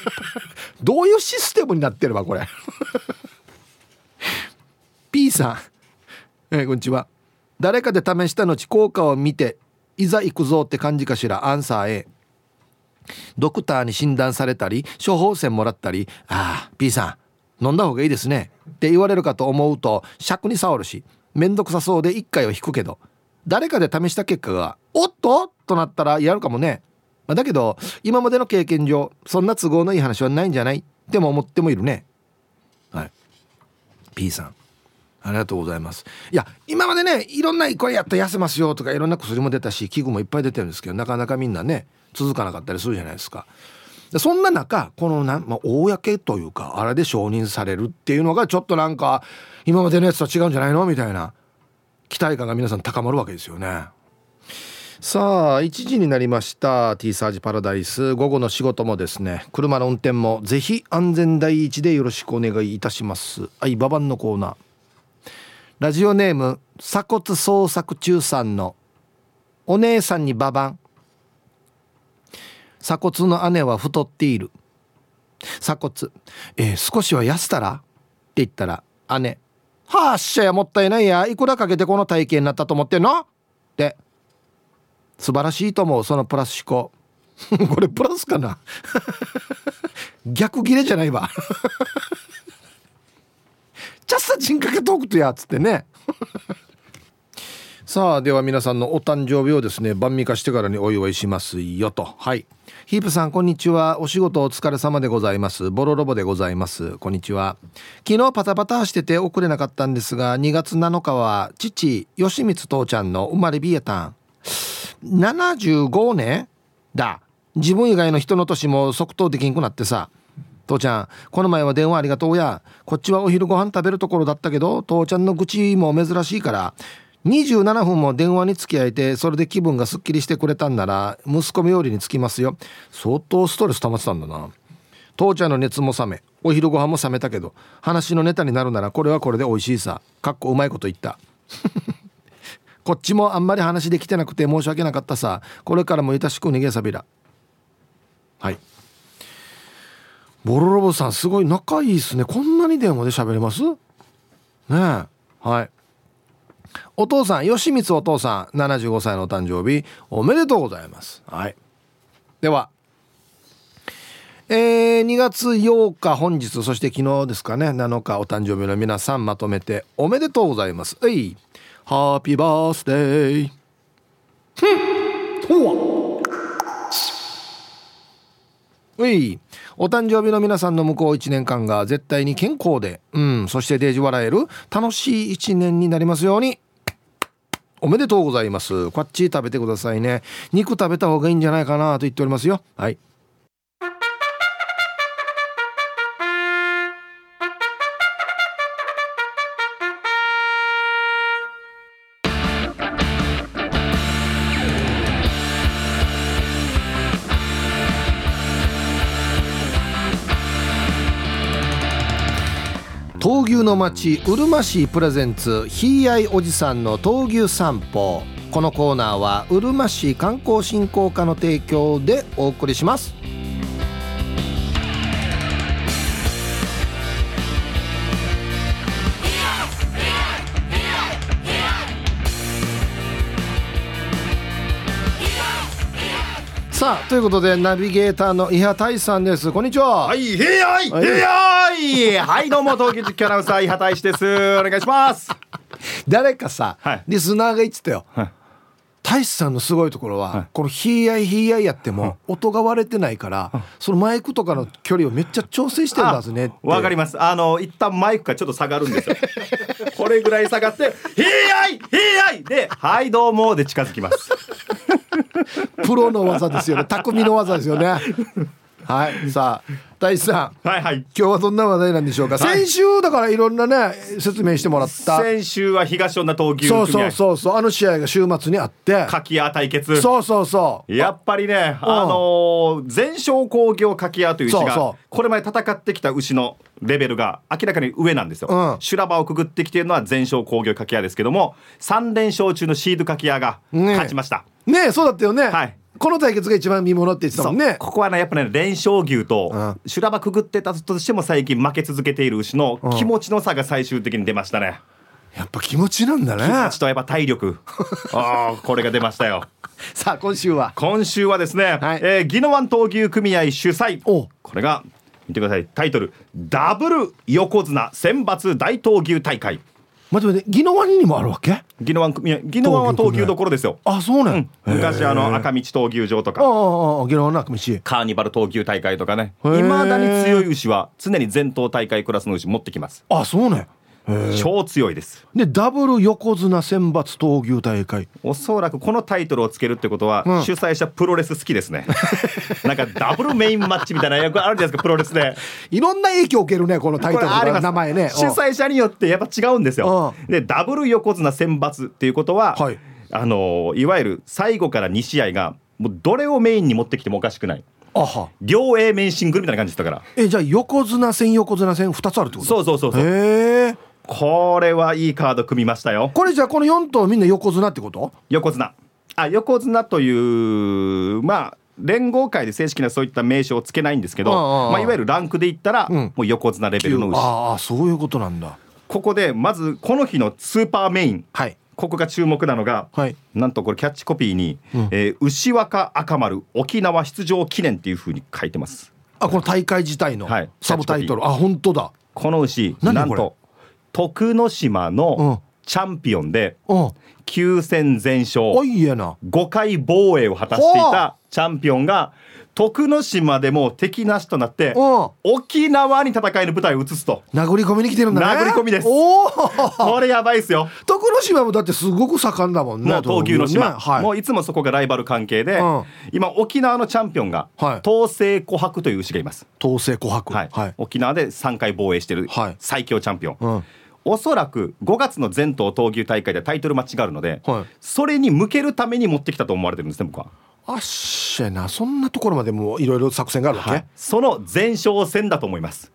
どういうシステムになってるわこれ？P さん。えー、こんにちは。誰かで試した後効果を見ていざ行くぞって感じかしら？アンサー A ドクターに診断されたり処方箋もらったり「ああ P さん飲んだ方がいいですね」って言われるかと思うと尺に触るし面倒くさそうで1回は引くけど誰かで試した結果が「おっと!」となったらやるかもね、まあ、だけど今までの経験上そんな都合のいい話はないんじゃない？っても思ってもいるね。はい。P さん。ありがとうございます。いや今までねいろんなこれやったら痩せますよとかいろんな薬も出たし器具もいっぱい出てるんですけどなかなかみんなね続かなかったりするじゃないですか。そんな中このな、まあ、公というかあれで承認されるっていうのがちょっとなんか今までのやつと違うんじゃないのみたいな期待感が皆さん高まるわけですよね。さあ1時になりました T サージパラダイス。午後の仕事もですね車の運転もぜひ安全第一でよろしくお願いいたします。はいババンのコーナー。ラジオネーム鎖骨捜索中さんのお姉さんにババン。鎖骨の姉は太っている。鎖骨。えー、少しは痩せたら？って言ったら姉。はっしゃやもったいないや。いくらかけてこの体型になったと思ってんの？って。素晴らしいと思うそのプラス思考。これプラスかな？逆切れじゃないわ。チャッサチンかけトークとやつってね。さあでは皆さんのお誕生日をですね晩味化してからにお祝いしますよと。はい。ヒープさんこんにちは。お仕事お疲れ様でございます。ボロロボでございます。こんにちは。昨日パタパタしてて遅れなかったんですが2月7日は父吉光父ちゃんの生まれ日やたん。75年だ。自分以外の人の年も即答できんくなってさ。父ちゃんこの前は電話ありがとうや。こっちはお昼ご飯食べるところだったけど父ちゃんの愚痴も珍しいから27分も電話に付き合えてそれで気分がすっきりしてくれたんなら息子冥利につきますよ。相当ストレス溜まってたんだな。父ちゃんの熱も冷めお昼ご飯も冷めたけど話のネタになるならこれはこれで美味しいさ。かっこうまいこと言った。こっちもあんまり話できてなくて申し訳なかったさ。これからもいたしく逃げさびら。はい。ボロロボさんすごい仲いいっすね。こんなに電話で喋れます？ねえ。はい。お父さん吉光お父さん75歳のお誕生日おめでとうございます。はい。ではえー、2月8日本日そして昨日ですかね7日お誕生日の皆さんまとめておめでとうございます。はいハッピーバースデー。ほう。い。お誕生日の皆さんの向こう1年間が絶対に健康でうんそしてデージ笑える楽しい1年になりますように。おめでとうございます。こっち食べてくださいね。肉食べた方がいいんじゃないかなと言っておりますよ。はい。の町うるま市プレゼンツひいあいおじさんの闘牛散歩。このコーナーはうるま市観光振興課の提供でお送りします。さあということでナビゲーターの伊波大さんです。こんにちは。はい、へいやい、へいやい、はい、どうも、東京実況アナウンサー、伊波大志です。お願いします。誰かさ、はい。リスナーが言ってたよ、はい大志さんのすごいところは、このひいあいひいあいやっても音が割れてないから、そのマイクとかの距離をめっちゃ調整してるんだぜねわかります。あの、一旦マイクがちょっと下がるんですよ。これぐらい下がって、へいやい、へいやい!で、はい、どうもで近づきます。プロの技ですよね。匠の技ですよね。はい。さあ大志さんはいはい。今日はどんな話題なんでしょうか、はい。先週だからいろんなね説明してもらった。先週は東女闘牛そうそうう。そうそう。あの試合が週末にあって。かき屋対決。そうそうそう。やっぱりね、あのー、全勝工業かき屋という牛がこれまで戦ってきた牛のレベルが明らかに上なんですよ、うん。修羅場をくぐってきているのは全勝工業かき屋ですけども3連勝中のシードかき屋がね勝ちました、ねえそうだったよね、はいこの対決が一番見ものって言ってたもんね。ここはねやっぱね連勝牛とうん。修羅場くぐってたとしても最近負け続けている牛の気持ちの差が最終的に出ましたね、やっぱ気持ちなんだ気持ねちとやっぱ体力。ああこれが出ましたよ。さあ今週は。今週はですね、はい。えー、宜野湾闘牛組合主催。お。これが見てください。タイトルダブル横綱選抜大闘牛大会待って宜野湾にもあるわけ？宜野湾宜野湾は闘牛どころですよ。あそうね、昔あの赤道闘牛場とか。ああああ宜野湾の赤道カーニバル闘牛大会とかね。いまだに強い牛は常に全頭大会クラスの牛持ってきます。あそうね超強いです。でダブル横綱選抜闘牛大会。おそらくこのタイトルをつけるってことは、うん。主催者プロレス好きですね。なんかダブルメインマッチみたいな役あるじゃないですかプロレスで。いろんな影響を受けるねこのタイトルとこれあります。名前ね。主催者によってやっぱ違うんですよ。うでダブル横綱選抜っていうことは、はい。あのいわゆる最後から2試合がもうどれをメインに持ってきてもおかしくない。あは。両 A 面シングルみたいな感じだから。えじゃあ横綱戦横綱戦2つあるってこと？そうそうそうそう。へえこれはいいカード組みましたよ。これじゃあこの4頭みんな横綱ってこと？横綱。あ横綱というまあ連合会で正式なそういった名称をつけないんですけどまあ、いわゆるランクで言ったら、うん。もう横綱レベルの牛。ああそういうことなんだ。ここでまずこの日のスーパーメイン。はい。ここが注目なのが、はい。なんとこれキャッチコピーに「うん。えー牛若赤丸沖縄出場記念」っていうふうに書いてます。あこの大会自体のはい。サブタイトル、あ本当だ。この牛なんと徳之島うん。のチャンピオンでうん。9戦全勝。おいえな。5回防衛を果たしていたチャンピオンが徳之島でも敵なしとなってうん。沖縄に戦いの舞台を移すと。殴り込みに来てるんだね。殴り込みです。おおこれやばいですよ。徳之島もだってすごく盛んだもんねもう闘牛の島、ねはい。もういつもそこがライバル関係で、うん。今沖縄のチャンピオンがはい。東西琥珀という牛がいます、統制琥珀。はい。はい。沖縄で3回防衛してるはい。最強チャンピオン、うんおそらく5月の全島闘牛大会でタイトルマッチがあるので、はい。それに向けるために持ってきたと思われてるんですね僕は、あっしゃなそんなところまでもいろいろ作戦があるわけ、はい。その前哨戦だと思います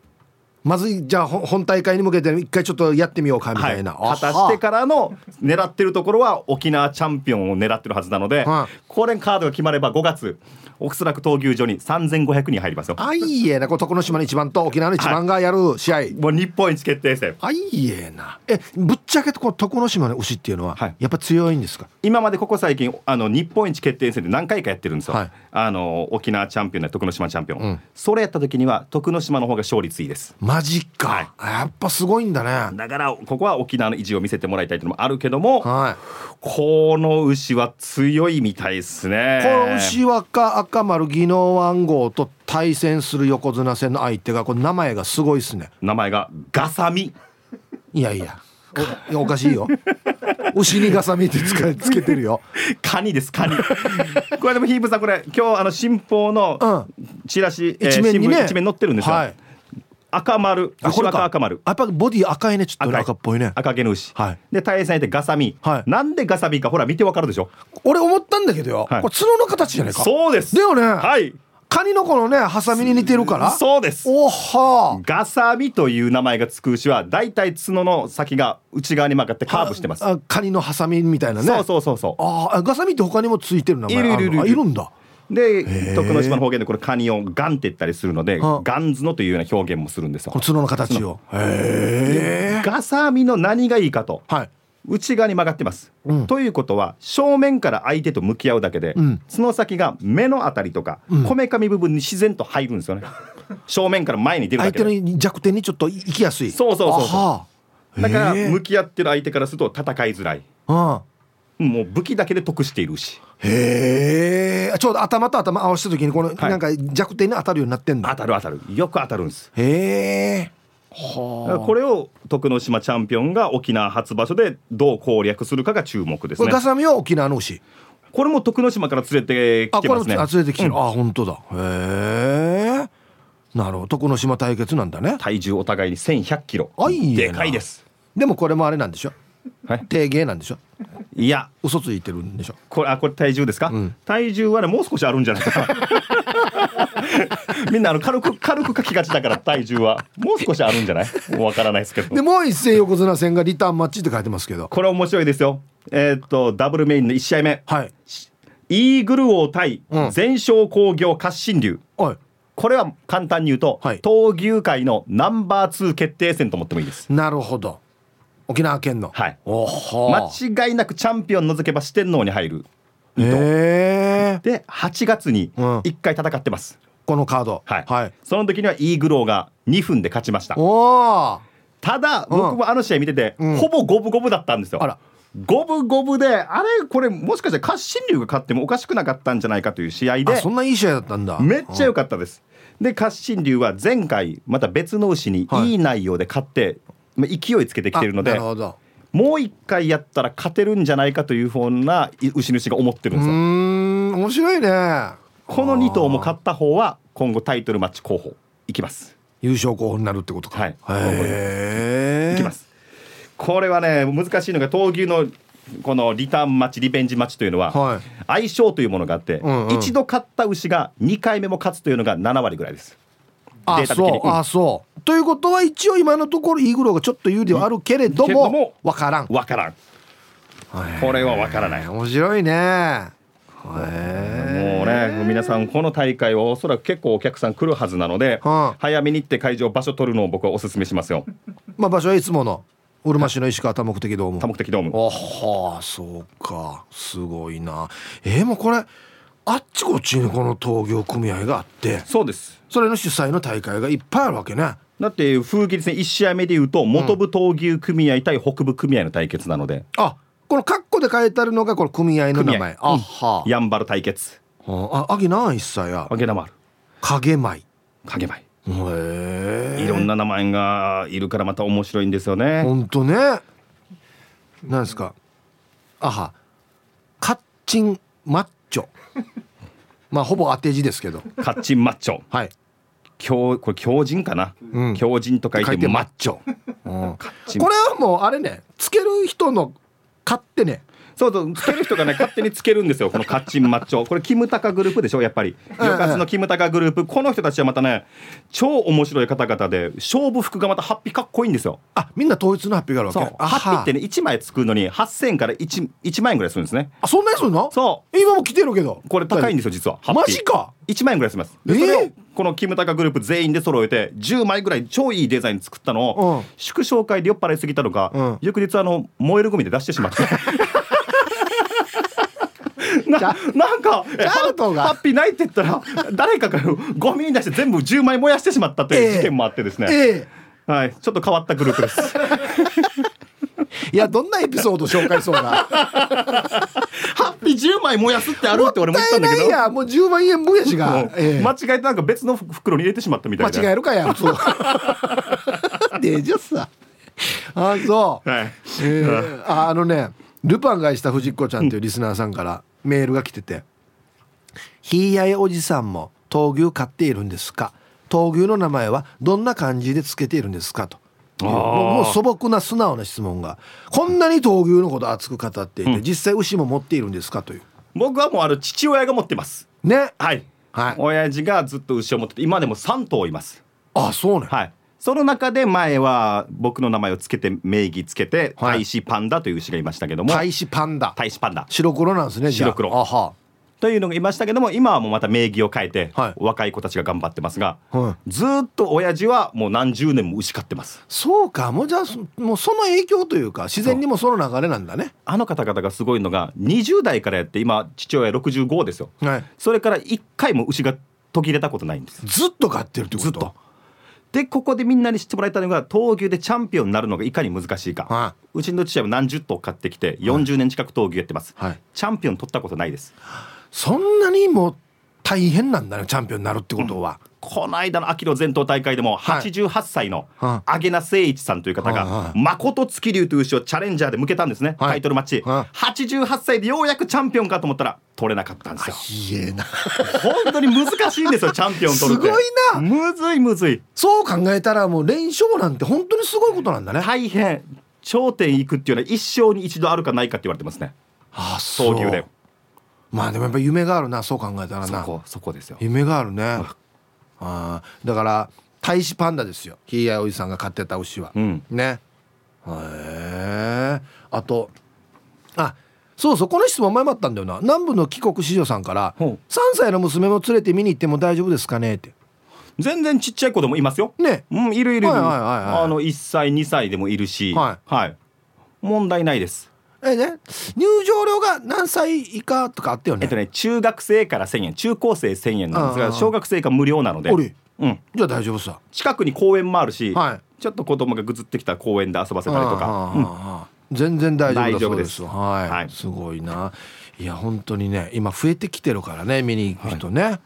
まずじゃあほ本大会に向けて一回ちょっとやってみようかみたいな、果たしてからの狙ってるところは沖縄チャンピオンを狙ってるはずなので、はい。これカードが決まれば5月おそらく闘牛場に3500人入りますよ。あいえな。これ徳之島の一番と沖縄の一番がやる試合、もう日本一決定戦。あいえな。えぶっちゃけこの徳之島の牛っていうのは、はい。やっぱ強いんですか？今までここ最近あの日本一決定戦で何回かやってるんですよ、はい。あの沖縄チャンピオンや徳之島チャンピオン、うん。それやった時には徳之島の方が勝率いいですマジか、はい。やっぱすごいんだね。だからここは沖縄の意地を見せてもらいたいという。のもあるけどもはい。この牛は強いみたいですね。この牛若赤丸技能暗号と対戦する横綱戦の相手がこの名前がすごいですね。名前がガサミ。いやいやおおかしいよ。牛にガサミってつけつけてるよ。カニですカニ。これでもヒープさんこれ今日あの新報のチラシ、えー一面にね。一面載ってるんですよ、はい赤丸。牛若赤丸。やっぱボディ赤いね。ちょっとね赤っぽいね。赤毛の牛、はい。で対戦相手ガサミ、はい。なんでガサミかほら見てわかるでしょ？俺思ったんだけどよ、はい。これ角の形じゃないか。そうです。だよね。はい。カニのこのねハサミに似てるから。そうです。おはガサミという名前がつく牛はだいたい角の先が内側に曲がってカーブしてます。あカニのハサミみたいなね。そうそうそうそう。あガサミって他にもついてる名前あるの？いるいるいる。あいるんだでー。徳之島の方言でこれカニをガンって言ったりするのではあ。ガンズのというような表現もするんですよ。角の形を。ガサミの何がいいかとはい。内側に曲がってます、うん。ということは正面から相手と向き合うだけで、うん。角先が目のあたりとかうん。こめかみ部分に自然と入るんですよね。正面から前に出るだ相けで。手の弱点にちょっと行きやすい。そうそうそうそう。だから向き合ってる相手からすると戦いづらい。うんもう武器だけで得しているし。へえちょうど頭と頭合わせた時にこの、はい。なんか弱点に当たるようになってんだ当たる当たる。よく当たるんです。へえだからこれを徳之島チャンピオンが沖縄初場所でどう攻略するかが注目ですね。ガサミは沖縄の牛？これも徳之島から連れてきてますね。あ連れてきてる、うん。あ本当だ。へえなるほど。徳之島対決なんだね。体重お互いに1100キロ。あいいえなでかいです。でもこれもあれなんでしょ？はい。低芸なんでしょ？いや。嘘ついてるんでしょ？これあこれ体重ですか、ん。体重はねもう少しあるんじゃないか。な みんなあの軽く軽く書きがちだから体重は。もう少しあるんじゃない？わからないですけど。でもう一戦横綱戦がリターンマッチって書いてますけど。これ面白いですよ。えーっとダブルメインの1試合目。はい。イーグル王対うん。全勝工業勝新流おい。これは簡単に言うと、はい。闘牛界のナンバー2決定戦と思ってもいいです。なるほど沖縄県の。はい。おは間違いなくチャンピオン除けば四天王に入るへえで8月にうん。1回戦ってます、このカード。はい、はい、その時にはイーグル王が2分で勝ちました。ただうん。僕もあの試合見てて、うん。ほぼ五分五分だったんですよ。あら。五分五分であれこれもしかして勝新龍が勝ってもおかしくなかったんじゃないかという試合あでそんないい試合だったんだ。めっちゃ良かったです。で勝新龍は前回また別の牛にはい。いい内容で勝って、まあ勢いつけてきてるのあでもう一回やったら勝てるんじゃないかというふうな牛主が思ってるんですよ。ん面白いね。この2頭も勝った方は今後タイトルマッチ候補いきます。優勝候補になるってことか。はい。へえいきます。これはね難しいのが闘牛のこのリターンマッチリベンジマッチというのは、はい。相性というものがあって、うんうん。一度勝った牛が2回目も勝つというのが7割ぐらいです。あデータ的に。あそうということは一応今のところイーグローがちょっと有利はあるけれどもけどもわからん。分からん。これは分からない。面白いね。へもうね皆さんこの大会はおそらく結構お客さん来るはずなので、はあ早めに行って会場場所取るのを僕はお勧めしますよ。まあ場所はいつものうるま市の石川多目的ドーム。多目的ドーム。あはあそうか。すごいな。えー、もうこれあっちこっちにこの闘牛組合があってそうです。それの主催の大会がいっぱいあるわけねだって風切り戦1試合目で言うと元部闘牛組合対北部組合の対決なので、あこのカッコで書いてあるのがこの組合の名前。あは。やんばる対決。あああぎな一切や。あげなもある。影舞。影舞。へえ。いろんな名前がいるからまた面白いんですよね。ほんとね。なんですか。あは。カッチンマッチョ。まあほぼ当て字ですけど。カッチンマッチョ。はい強これ強靭かな、うん。強靭と書い書いててマッチョ、うん。これはもうあれねつける人の勝手ねそうそうつける人がね勝手につけるんですよこのカッチンマッチョ。これキムタカグループでしょやっぱり。ええ旅活のキムタカグループ。この人たちはまたね超面白い方々で勝負服がまたハッピーかっこいいんですよ。あみんな統一のハッピーがあるわけ？そう。ハッピーってね1枚作るのに8000円から 1, 1万円ぐらいするんですね。あそんなにするの？そ今も来てるけど。これ高いんですよ実はマジか？1万円ぐらいしますでえーそれをこのキムタカグループ全員で揃えて10枚ぐらい超いいデザイン作ったのを、うん。祝勝会で酔っ払いすぎたのか、うん。翌日あの燃えるゴミで出してしまってなんかえチャルトが。ハッピーないって言ったら誰かがゴミに出して全部10枚燃やしてしまったっていう事件もあってですね、ええ。はい、ちょっと変わったグループです。いやどんなエピソード紹介そうなハッピー10枚燃やすってあるって俺も言ったんだけど。いないや。もう10万円分やしが、うんええ。間違えてなんか別の袋に入れてしまったみたいで間違えるかやそう。でじゃさ。あそう、はい。えーああのねルパンがした藤子ちゃんというリスナーさんからメールが来てて「ひいやいおじさんも闘牛飼っているんですか闘牛の名前はどんな漢字でつけているんですか?」と。もう素朴な素直な質問がこんなに闘牛のことを熱く語っていて、実際牛も持っているんですか？という。僕はもうあの父親が持ってます。ね。はい、はい。親父がずっと牛を持ってて今でも3頭います。あそうね。はいその中で前は僕の名前をつけて名義つけてはい大使パンダという牛がいましたけども。大使パンダ。大使パンダ。白黒なんですね白黒。あは。というのがいましたけども今はもうまた名義を変えて、はい。若い子たちが頑張ってますが、はい。ずーっと親父はもう何十年も牛飼ってます。そうかもうじゃあそもうその影響というか自然にもその流れなんだね。あの方々がすごいのが20代からやって今父親65ですよ。はい。それから1回も牛が途切れたことないんです。ずっと飼ってるってこと？ずっとでここでみんなに知ってもらいたいのが闘牛でチャンピオンになるのがいかに難しいか、はうちの父親は何十頭買ってきて40年近く闘牛やってます、はい。チャンピオン取ったことないです。そんなにもう大変なんだねチャンピオンになるってことは、この間の秋の全頭大会でもはい。88歳のはアゲナ誠一さんという方がい誠月流という牛をチャレンジャーで向けたんですね、はい。タイトルマッチ、はい88歳でようやくチャンピオンかと思ったら取れなかったんですよ。いえな。本当に難しいんですよチャンピオン取るって。すごいな。むずいむずい。そう考えたらもう連勝なんて本当にすごいことなんだね。大変。頂点行くっていうのは一生に一度あるかないかって言われてますね。あそう。でまあでもやっぱ夢があるなそう考えたらな。そこそこですよ。夢があるねああだから大使パンダですよ。ひいやいおじさんが飼ってた牛は、うん。ね。へえあとあそうそうこの質問前もあったんだよな。南部の帰国子女さんからほう。3歳の娘も連れて見に行っても大丈夫ですかねって。全然ちっちゃい子でもいますよ。ね。うんいるいるいる、はいはいはいはい。あの1歳2歳でもいるし。ははい、問題ないですえね？入場料が何歳以下とかあったよね？えっとね中学生から1000円中高生1000円なんですが小学生が無料なので。うん、じゃあ大丈夫さ。近くに公園もあるし、はい。ちょっと子供がぐずってきたら公園で遊ばせたりとか、うん。か、全然大丈夫です。はい、はい。すごいな。いや本当にね今増えてきてるからね見に行く人ね、それ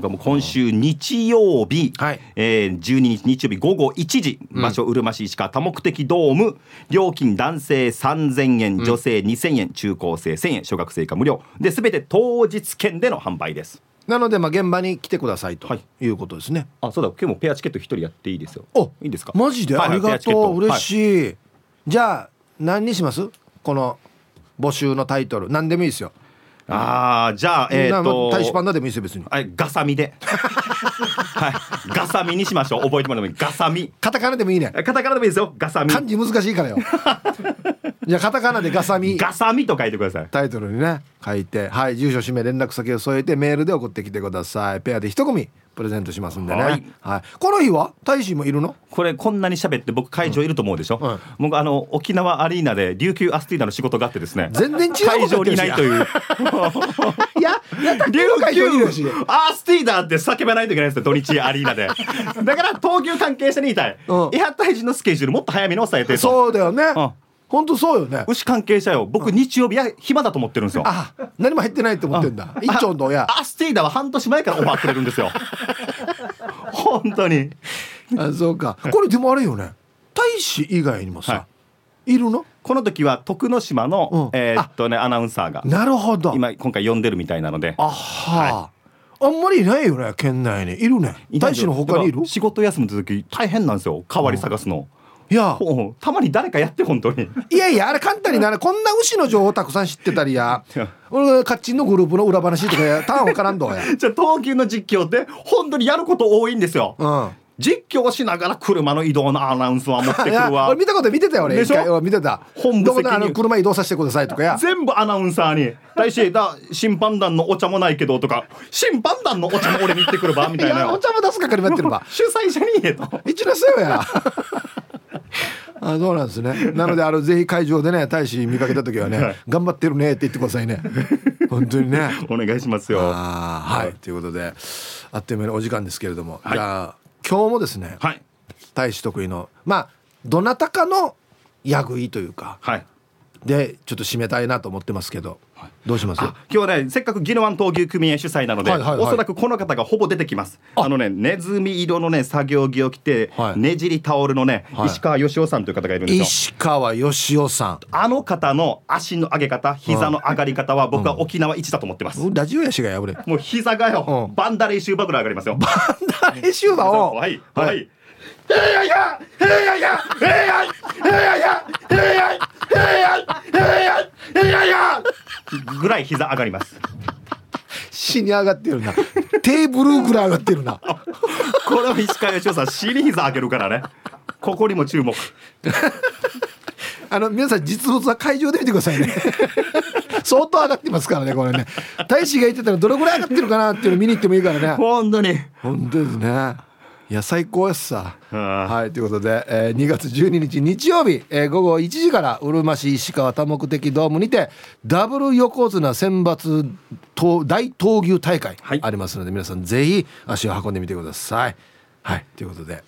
からもう今週日曜日、はい。えー、12日日曜日午後1時、場所うるま市石川多目的ドーム料金男性3000円女性2000円、中高生1000円小学生以下無料。で全て当日券での販売です。なのでまあ現場に来てくださいとはい。いうことですね、あそうだ。今日もペアチケット一人やっていいですよ。おいいですか？マジで、はいはいありがとう。嬉い、しい、じゃあ何にします？この募集のタイトル。何でもいいですよああじゃあえっ、なと大使パンダでもいいですよ別に。はいガサミで。はい。ガサミにしましょう。覚えてもらってもいい。ガサミ。カタカナでもいいね。カタカナでもいいですよ。ガサミ。漢字難しいからよ。じゃあカタカナでガサミ。ガサミと書いてください。タイトルにね書いて。はい住所氏名連絡先を添えてメールで送ってきてください。ペアで一組プレゼントしますんでね。ははい。い、この日は大使もいるの？これこんなに喋って僕会場いると思うでしょ、うん。はい僕あの沖縄アリーナで琉球アスティーナの仕事があってですね。全然違う会場にいないという。いや琉球アスティーナって叫ばないといけないんですよ土日アリーナで。だから東急関係者に言いたい。うん。伊波大臣のスケジュールもっと早めに抑えてと。そうだよね、ん本当そうよね。牛関係者よ。僕日曜日は暇だと思ってるんですよ。あ何も入ってないって思ってんだ。一丁の親アスティーナは半年前からオファーくれるんですよ。本当に。あそうか。これでもあれよね。大使以外にもさ、、はい。るの？この時は徳之島の、うん。えーっとねアナウンサーがなるほど。今今回呼んでるみたいなので。あはあ、あんまりいないよね県内に。いるね。大使の他にいる？仕事休む時大変なんですよ。代わり探すの、いや。たまに誰かやって本当に。いやいやあれ簡単になる。こんな牛の情報たくさん知ってたりや。俺カッチンのグループの裏話とかやターンわからんどや じゃあ東急の実況って本当にやること多いんですよ、うん。実況しながら車の移動のアナウンスは持ってくるわ。俺見たこと見てたよ俺でしょ？見てた。本部責任どこであの車移動させてくださいとかや。全部アナウンサーに「大使だ審判団のお茶もないけど」とか「審判団のお茶も俺に行ってくるば」みいたいなやお茶も出す係もやってるば 主催者に言えと。一ノ瀬よやあそうなんですね。なのであのぜひ会場でね大使見かけた時はね、はい。頑張ってるねって言ってくださいね。本当にね。お願いしますよ。はい。ということであっという間にお時間ですけれども、はい。じゃあ今日もですねはい。大使得意のまあどなたかのやぐいというかはい。でちょっと締めたいなと思ってますけど、どうします？あ今日ねせっかく宜野湾闘牛組合主催なので、はおそらくこの方がほぼ出てきます。あ。のねネズミ色のね作業着を着て、はい。ねじりタオルのね、はい。石川義雄さんという方がいるんですよ。石川義雄さん。あの方の足の上げ方膝の上がり方は僕は沖縄一だと思ってます、ラジオやしがや俺もう膝がよ、うん。バンダレーシューバぐらい上がりますよ。練習馬を はいははいいい。やい。やいぐらい膝上がります。死に上がってるな。テーブルぐらい上がってるな。これは石川義雄さん尻膝上げるからね。ここにも注目。あの皆さん実物は会場で見てくださいね。相当上がってますからねこれね。大使が言ってたらどれぐらい上がってるかなっていうの見に行ってもいいからね。本当に。本当ですねいや最高やっさ。はいということで、えー2月12日日曜日、えー午後1時からうるま市石川多目的ドームにてダブル横綱選抜闘大闘牛大会はい。ありますので、皆さんぜひ足を運んでみてください。はいということで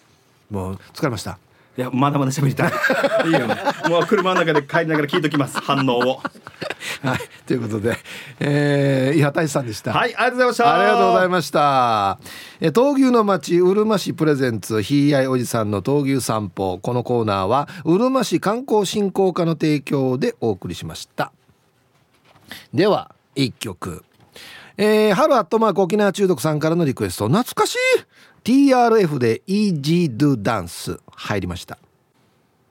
もう疲れましたいやまだまだ喋りたい。いいよもう車の中で帰りながら聞いときます。反応を。はい。ということで、えー、伊波大志さんでした。はいありがとうございました。ありがとうございました。え闘牛の町うるま市プレゼンツひいあいおじさんの闘牛散歩。このコーナーはうるま市観光振興課の提供でお送りしました。では一曲。えー、春アットマーク沖縄中毒さんからのリクエスト。懐かしい TRF で Easy Do Dance 入りました。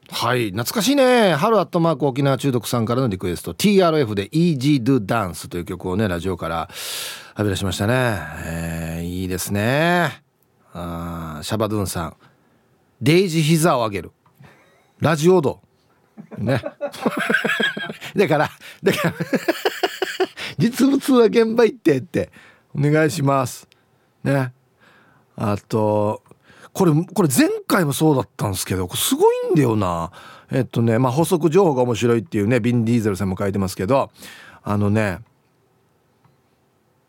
はい懐かしいね。春アットマーク沖縄中毒さんからのリクエスト。TRF で Easy Do Dance という曲をねラジオから浴び出しましたね、えーいいですね。あシャバドゥンさん。デイジ膝を上げる。ラジオドね。だからだから実物は現場行ってってお願いします。ね。あとこれこれ前回もそうだったんですけどすごいんだよな。えっとねまあ補足情報が面白いっていうねビン・ディーゼルさんも書いてますけどあのね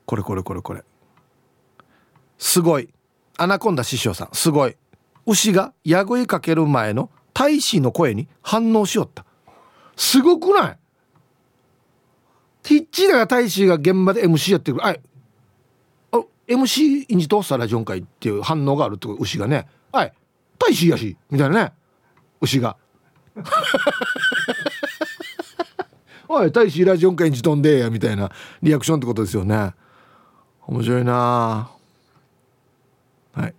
これこれこれこれ。すごい。アナコンダ師匠さん。すごい。牛がやぐいかける前の大使の声に反応しよった。すごくない？ティッチだが大使が現場で MC やってくる。あ MC インジ通したラジオン会っていう反応があるって牛がねはい大使やしみたいなね牛が。おい大使ラジオン会インジ飛んでやみたいなリアクションってことですよね。面白いな。はい。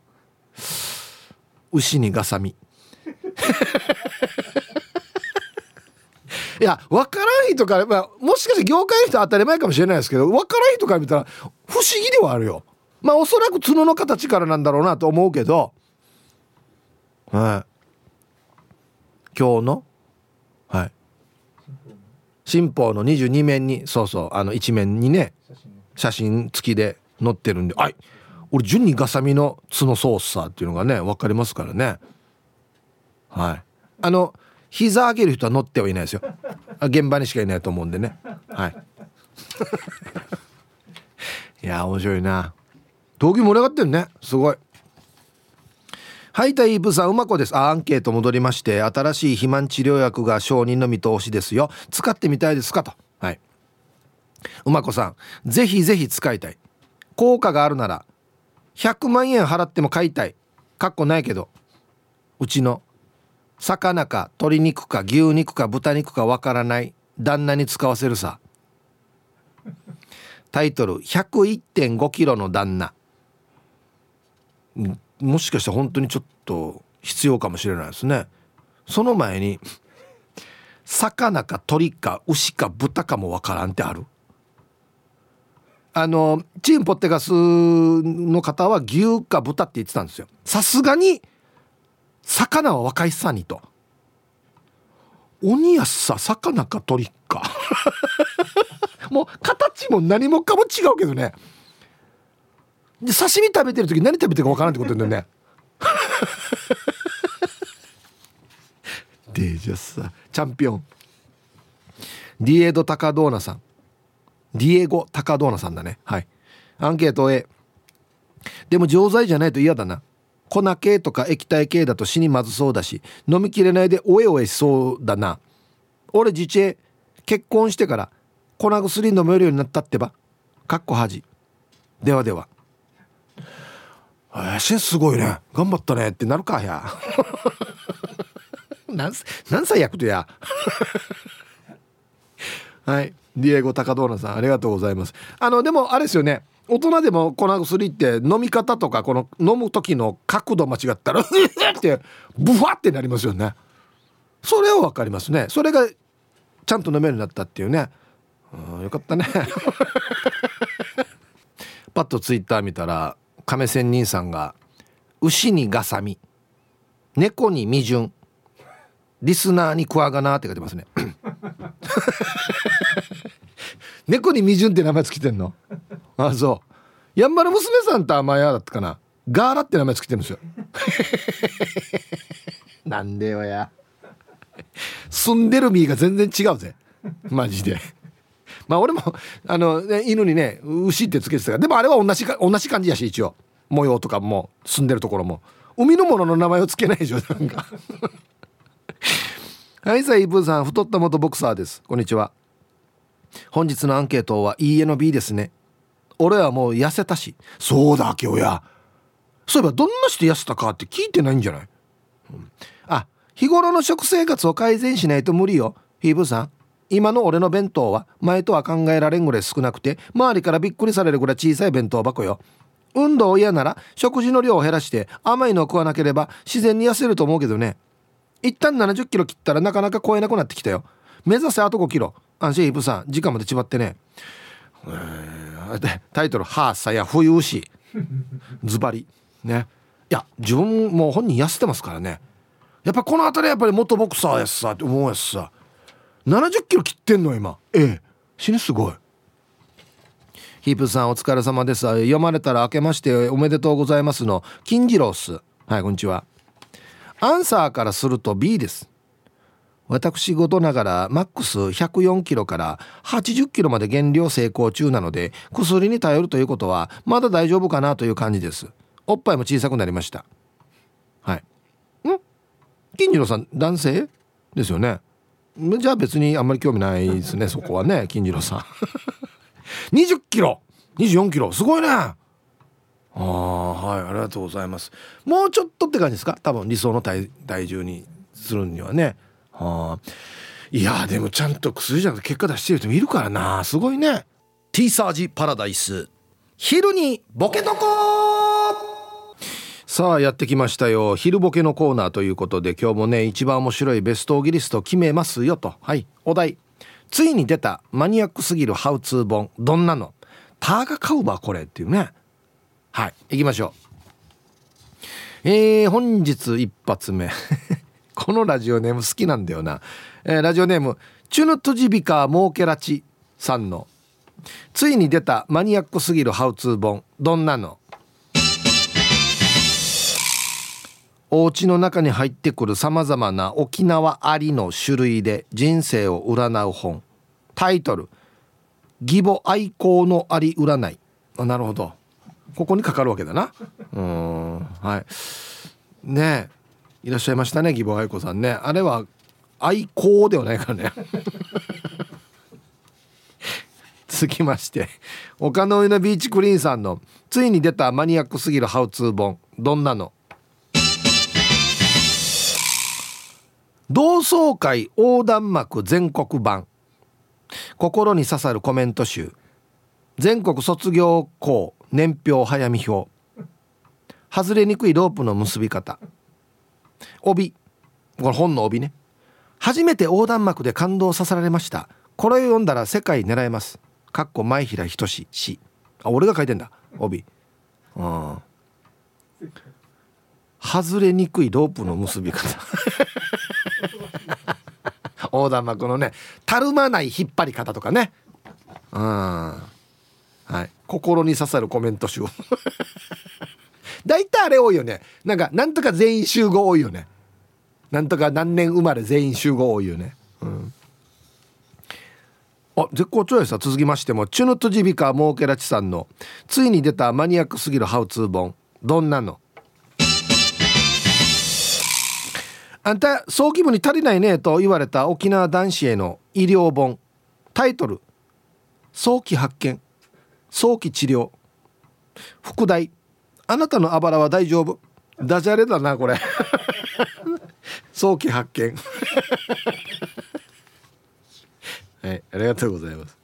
いや分からん人から、まあ、もしかして業界の人は当たり前かもしれないですけど分からん人から見たら不思議ではあるよ。まあおそらく角の形からなんだろうなと思うけど。はい。今日の？はい。新報の22面にそうそうあの一面にね写真付きで載ってるんで「はい俺順にガサミの角ソースさ」っていうのがね分かりますからね。はい。あの膝上げる人は乗ってはいないですよ。現場にしかいないと思うんでね。はい。いや面白いな。闘技盛り上がってるね。すごい。はいたいぶさんうまこです。あアンケート戻りまして新しい肥満治療薬が承認の見通しですよ。使ってみたいですかと。はい。うまこさんぜひぜひ使いたい。効果があるなら100万円払っても買いたい。かっこないけどうちの魚か鶏肉か牛肉か豚肉かわからない。旦那に使わせるさ。タイトル101.5キロの旦那。もしかしたら本当にちょっと必要かもしれないですね。その前に魚か鳥か牛か豚かもわからんってある。あのチームポッテガスの方は牛か豚って言ってたんですよ。さすがに魚は若いさにと。鬼やさ魚か鳥か。もう形も何もかも違うけどね。で刺身食べてる時何食べてるか分からんってことだよね。でじゃあさチャンピオン。ディエド・タカドーナさん。ディエゴ・タカドーナさんだね。はい。アンケート A でも錠剤じゃないと嫌だな。粉系とか液体系だと死にまずそうだし飲みきれないでおえおえしそうだな。俺自治結婚してから粉薬飲めるようになったってば。かっこ恥。ではではえー、すごいね。頑張ったね。ってなるかや。何何歳役とや。はい。ディエゴ・タカドーナさんありがとうございます。あのでもあれですよね。大人でも粉薬って飲み方とかこの飲む時の角度間違ったら ってブワってなりますよね。それは分かりますね。それがちゃんと飲めるようになったっていうね。うんよかったね。パッとツイッター見たら亀仙人さんが「牛にガサミ猫に未順リスナーにクワガナ」って書いてますね。猫に未順って名前つけてんの？あそう。やんばる娘さんと甘やだったかな。ガーラって名前つけてるんですよ。なんでよや。住んでる身が全然違うぜ。マジでまあ俺もあの、ね、犬にね牛ってつけてたからでもあれは同じか同じ感じやし一応。模様とかも住んでるところも。海のものの名前をつけないでしょなんか。はいさあイブーさん太った元ボクサーです。こんにちは。本日のアンケートはいいえの B ですね。俺はもう痩せたし。そうだ今日や。そういえばどんなして痩せたかって聞いてないんじゃない、うん、あ日頃の食生活を改善しないと無理よ。ヒーブさん。今の俺の弁当は前とは考えられんぐらい少なくて周りからびっくりされるぐらい小さい弁当箱よ。運動嫌なら食事の量を減らして甘いのを食わなければ自然に痩せると思うけどね。一旦70キロ切ったらなかなか超えなくなってきたよ。目指せあと5キロ。安心イブさん時間までちばってね。タイトル「はあさや冬牛」ズバリ。ね。いや自分も本人痩せてますからね。やっぱこの辺りやっぱり元ボクサーやしさって思うやしさ。70キロ切ってんの今。ええ。死ぬすごい。ヒープさんお疲れ様です。読まれたら明けましておめでとうございますの金次郎っす。はいこんにちは。アンサーからすると B です。私事ながらマックス104キロから80キロまで減量成功中なので薬に頼るということはまだ大丈夫かなという感じです。おっぱいも小さくなりました。はい。ん？金次郎さん男性？ですよねじゃあ別にあんまり興味ないですねそこはね金次郎さん。20キロ24キロすごいね。ああはいありがとうございます。もうちょっとって感じですか？多分理想の体体重にするにはね。はあいやでもちゃんと薬じゃなくて結果出してる人もいるからな。すごいね。T サージパラダイス。昼にボケとこさあやってきましたよ。昼ボケのコーナーということで今日もね一番面白いベストオギリスト決めますよと。はいお題。ついに出たマニアックすぎるハウツー本。どんなの？ターが買うばこれっていうね。はい行きましょう。えー、本日一発目。このラジオネーム好きなんだよな、えー、ラジオネームチュヌトジビカモーケラチさんの。ついに出たマニアックすぎるハウツー本。どんなの？お家の中に入ってくるさまざまな沖縄ありの種類で人生を占う本。タイトル「義母愛好のあり占い」あなるほど。ここにかかるわけだな。うんはい。ねえいらっしゃいましたね義母愛子さんね。あれは愛好ではないからね。続きまして岡の上のビーチクリーンさんのついに出たマニアックすぎるハウツー本。どんなの？同窓会横断幕全国版。心に刺さるコメント集。全国卒業校年表早見表。外れにくいロープの結び方。帯。これ本の帯ね。初めて横断幕で感動させられました。これを読んだら世界狙えます。かっこ前平仁氏あ俺が書いてんだ。帯。うん。外れにくいロープの結び方。横断幕のねたるまない引っ張り方とかね。うん。はい。心に刺さるコメント集。大体あれ多いよね。なんかなんとか全員集合多いよね。なんとか何年生まれ全員集合多いよね。うん。あ絶好調やさ。続きましてもチュヌトジビカモーケラチさんのついに出たマニアックすぎるハウツー本。どんなの？あんた早期部に足りないねと言われた沖縄男子への医療本。タイトル。早期発見。早期治療。副題。あなたのあばらは大丈夫。ダジャレだなこれ。早期発見。はいありがとうございます。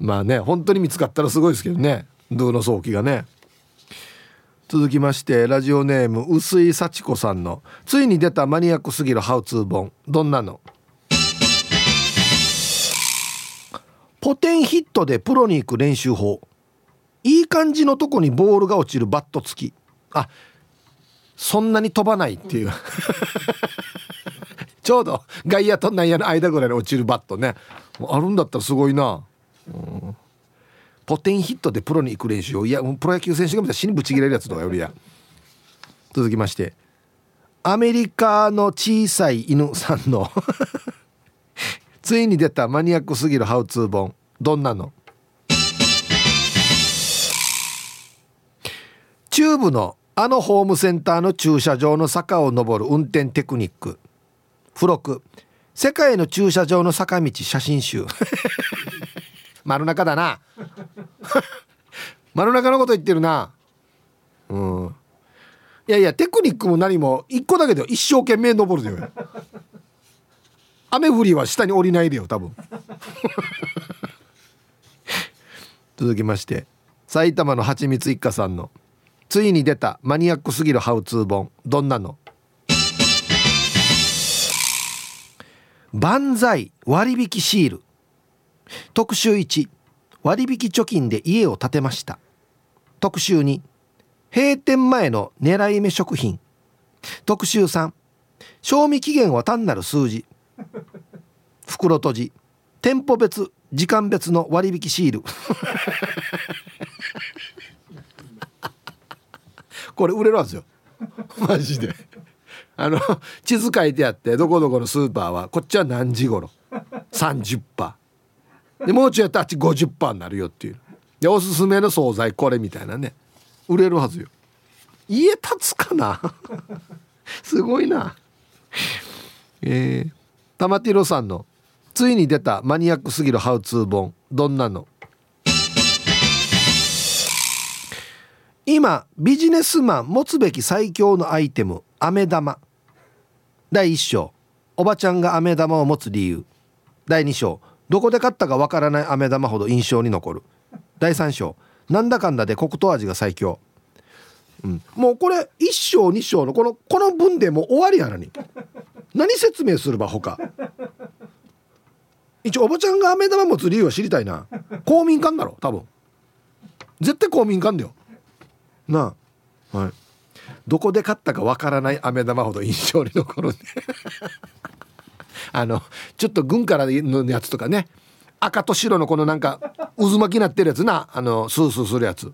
まあね本当に見つかったらすごいですけどね。銅の早期がね。続きましてラジオネーム薄井幸子さんのついに出たマニアックすぎるハウツー本。どんなの？ポテンヒットでプロに行く練習法。いい感じのとこにボールが落ちるバット付き。あそんなに飛ばないっていう。ちょうど外野と内野の間ぐらいに落ちるバットね。あるんだったらすごいな、うん。ポテンヒットでプロに行く練習をいやプロ野球選手が見たら死にぶち切れるやつとかよりや続きまして。アメリカの小さい犬さんの ついに出たマニアックすぎるハウツー本。どんなの？中部のあのホームセンターの駐車場の坂を上る運転テクニック。付録。世界の駐車場の坂道写真集。丸中だな。丸中のこと言ってるな。うん。いやいやテクニックも何も1個だけで一生懸命登るでよ。雨降りは下に降りないでよ多分。続きまして埼玉のはちみつ一家さんのついに出たマニアックすぎるハウツー本どんなの？万歳割引シール。特集1割引貯金で家を建てました。特集2閉店前の狙い目食品。特集3賞味期限は単なる数字。袋閉じ。店舗別時間別の割引シール。これ売れるんですよ。マジで。あの地図書いてあってどこどこのスーパーはこっちは何時頃？30%でもうちょいやったらあっち50%になるよっていう。でおすすめの惣菜これみたいなね。売れるはずよ。家建つかな？すごいな。えー、玉ティロさんのついに出たマニアックすぎるハウツー本どんなの？今ビジネスマン持つべき最強のアイテム飴玉。第1章。おばちゃんが飴玉を持つ理由。第2章。どこで買ったかわからない飴玉ほど印象に残る。第3章。なんだかんだで黒糖味が最強。うん、もうこれ1章2章のこのこの文でもう終わりやなに。何説明するば他一応おばちゃんが飴玉持つ理由は知りたいな。公民館だろ多分。絶対公民館だよ。なあ。はい。どこで買ったかわからない飴玉ほど印象に残るんであのちょっと軍からのやつとかね。赤と白のこのなんか渦巻きになってるやつな。あのスースーするやつ。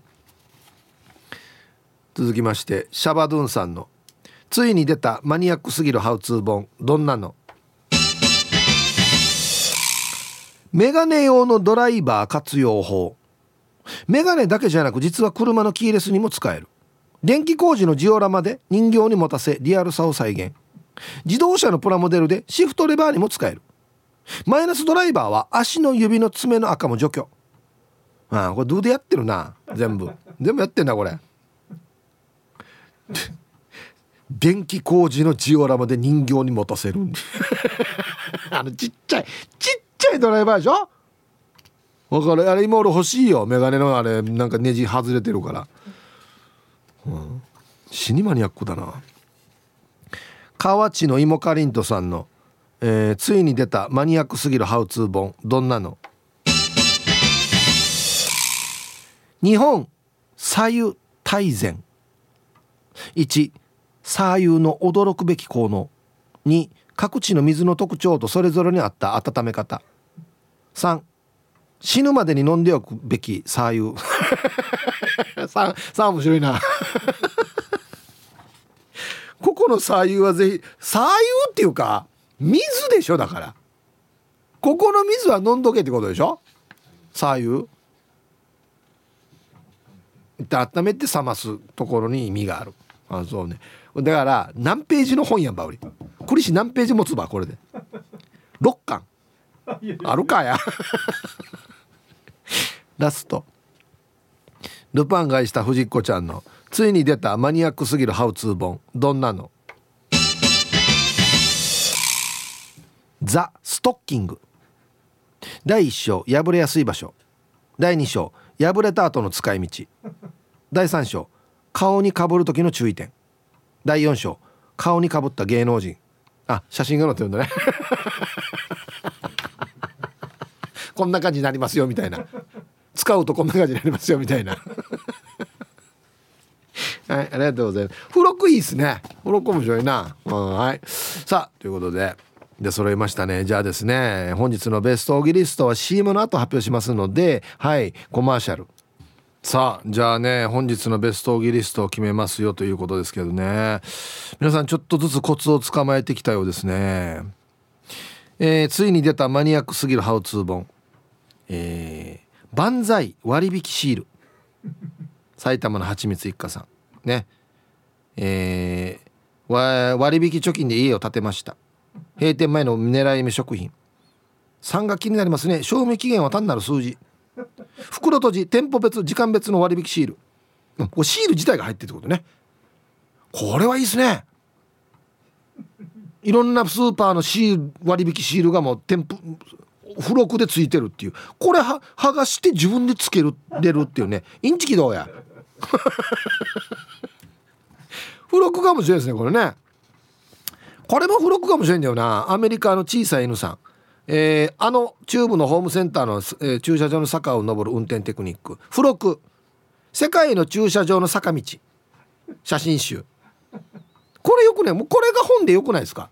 続きましてシャバドゥンさんのついに出たマニアックすぎるハウツー本どんなの？メガネ用のドライバー活用法。メガネだけじゃなく実は車のキーレスにも使える。電気工事のジオラマで人形に持たせリアルさを再現。自動車のプラモデルでシフトレバーにも使える。マイナスドライバーは足の指の爪の赤も除去。ああこれどうでやってるな全部。全部やってんだこれ。電気工事のジオラマで人形に持たせる。あのちっちゃいちっちゃいドライバーでしょ？わかる？あれ今俺欲しいよ。メガネのあれなんかネジ外れてるから、うん、死にマニアックだな。河内の芋かりんとさんの、えー、ついに出たマニアックすぎるハウツー本。どんなの？日本左右大全。1左右の驚くべき効能。2各地の水の特徴とそれぞれに合った温め方。3死ぬまでに飲んでおくべき左右。3, 3面白いな。この左右はぜひ左右っていうか水でしょだから。ここの水は飲んどけってことでしょ？左右で温めて冷ますところに意味がある。あそうね。だから何ページの本やんば俺これし何ページ持つばこれで。6巻。あるかや。ラスト。ルパンがした藤子ちゃんのついに出たマニアックすぎるハウツー本。どんなの？ザ・ストッキング。第1章破れやすい場所。第2章破れた後の使い道。第3章顔にかぶる時の注意点。第4章顔にかぶった芸能人。あ写真が載ってるんだね。こんな感じになりますよみたいな。使うとこんな感じになりますよみたいな。はいありがとうございます。付録いいですね。付録面白いな、うん、はい。さあということで。で揃いましたね。じゃあですね本日のベストオギリストは CM の後発表しますのではいコマーシャル。さあじゃあね本日のベストオギリストを決めますよということですけどね。皆さんちょっとずつコツをつかまえてきたようですね。えー、ついに出たマニアックすぎるハウツー本。えー、万歳割引シール。埼玉のはちみつ一家さん。ね。えー、割引貯金で家を建てました。閉店前の狙い目食品。3が気になりますね。賞味期限は単なる数字。袋閉じ店舗別時間別の割引シール。これシール自体が入ってるってことね。これはいいですね。いろんなスーパーのシール割引シールがもう店舗付録でついてるっていう。これは剥がして自分でつけるれるっていうね。インチキどうや？付録かもしれないですねこれね。これも付録かもしれんだよな。アメリカの小さい犬さん。えー、あの中部のホームセンターの、えー、駐車場の坂を登る運転テクニック。付録。世界の駐車場の坂道。写真集。これよくねもうこれが本でよくないですか？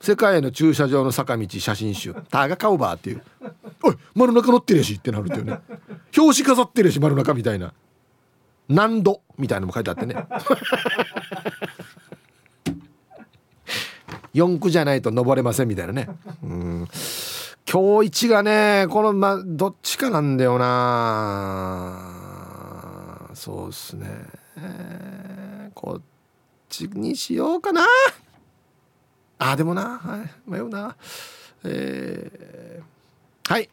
世界の駐車場の坂道写真集。ターガカウバーっていう。おい丸中乗ってるやしってなるっていうね。表紙飾ってるやし丸中みたいな。何度？みたいなのも書いてあってね。四駆じゃないと登れませんみたいなね。うん。今日一がねこのまどっちかなんだよな。そうっすね、えー、こっちにしようかな。あでもな、はい、迷うな。えー、はい。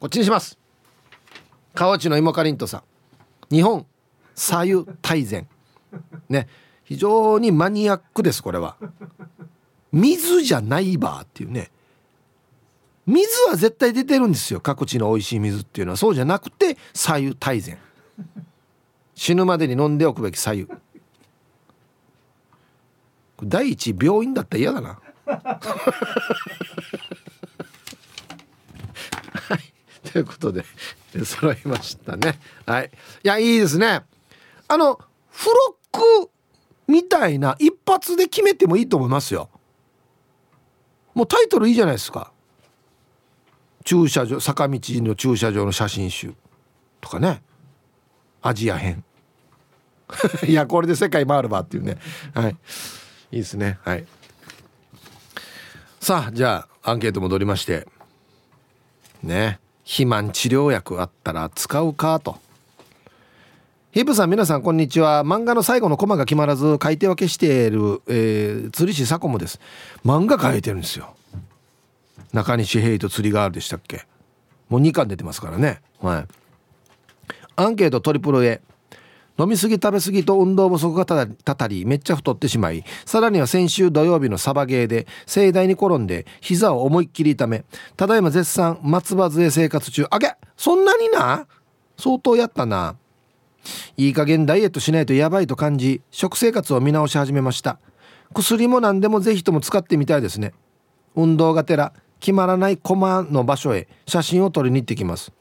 こっちにします。河内の芋かりんとさん。日本左右大全。ね。非常にマニアックですこれは水じゃないばっていうね。水は絶対出てるんですよ。各地の美味しい水っていうのは。そうじゃなくて左右大全死ぬまでに飲んでおくべき左右第一病院だったら嫌だな。はい。ということで揃いましたね。はい。いやいいですね。あのフロックみたいな一発で決めてもいいと思いますよ。もうタイトルいいじゃないですか。駐車場坂道の駐車場の写真集とかね。アジア編。いやこれで世界回るばっていうね。はい。いいですね。はい。さあじゃあアンケート戻りまして。ね。肥満治療薬あったら使うかと。ヒープさん皆さんこんにちは。漫画の最後のコマが決まらず書いて分けしている、えー、釣り師サコムです。漫画書いてるんですよ。中西平と釣りガールでしたっけ。もう2巻出てますからね。はい。アンケートトリプル A 飲みすぎ食べすぎと運動不足がたたりめっちゃ太ってしまいさらには先週土曜日のサバゲーで盛大に転んで膝を思いっきり痛めただいま絶賛松葉杖生活中。あげそんなにな？相当やったな。いい加減ダイエットしないとやばいと感じ食生活を見直し始めました。薬も何でもぜひとも使ってみたいですね。運動がてら決まらないコマの場所へ写真を撮りに行ってきます。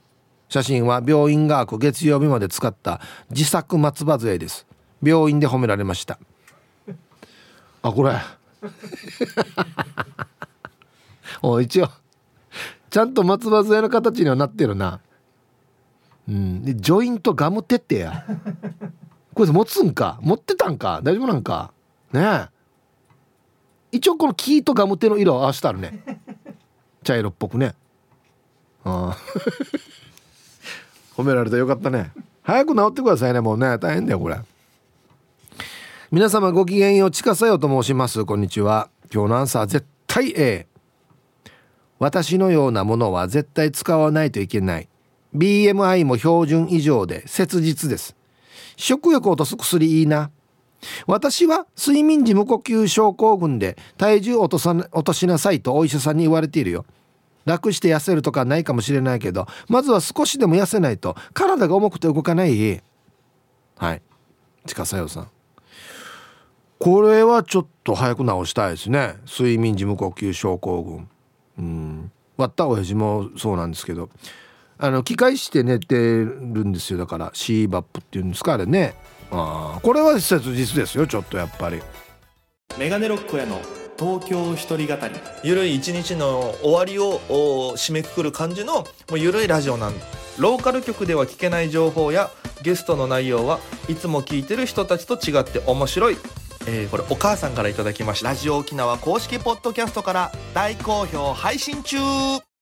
写真は病院が開く月曜日まで使った自作松葉杖です。病院で褒められました。あこれ。お一応ちゃんと松葉杖の形にはなってるな。うん。でジョイントガムテってや。これ持つんか？持ってたんか？大丈夫なんか？ね一応この木とガムテの色合わせてあるね。茶色っぽくね。ああ。褒められたよかったね。早く治ってくださいねもうね。大変だよこれ。皆様ごきげんようちかさよと申します。こんにちは。今日のアンサー絶対 A 私のようなものは絶対使わないといけない。BMI も標準以上で切実です。食欲を落とす薬いいな。私は睡眠時無呼吸症候群で体重を落とさ落としなさいとお医者さんに言われているよ。楽して痩せるとかないかもしれないけどまずは少しでも痩せないと体が重くて動かないはい。近さよさん。これはちょっと早く治したいですね。睡眠時無呼吸症候群。うん。割った親父もそうなんですけど。あの機械して寝てるんですよ。だからシーバップっていうんですかあれね。あこれは切実ですよちょっとやっぱり。メガネロックへの東京一人語り。ゆるい一日の終わりを締めくくる感じのもうゆるいラジオなん。ローカル局では聞けない情報やゲストの内容はいつも聞いてる人たちと違って面白い、えー、これお母さんからいただきました。ラジオ沖縄公式ポッドキャストから大好評配信中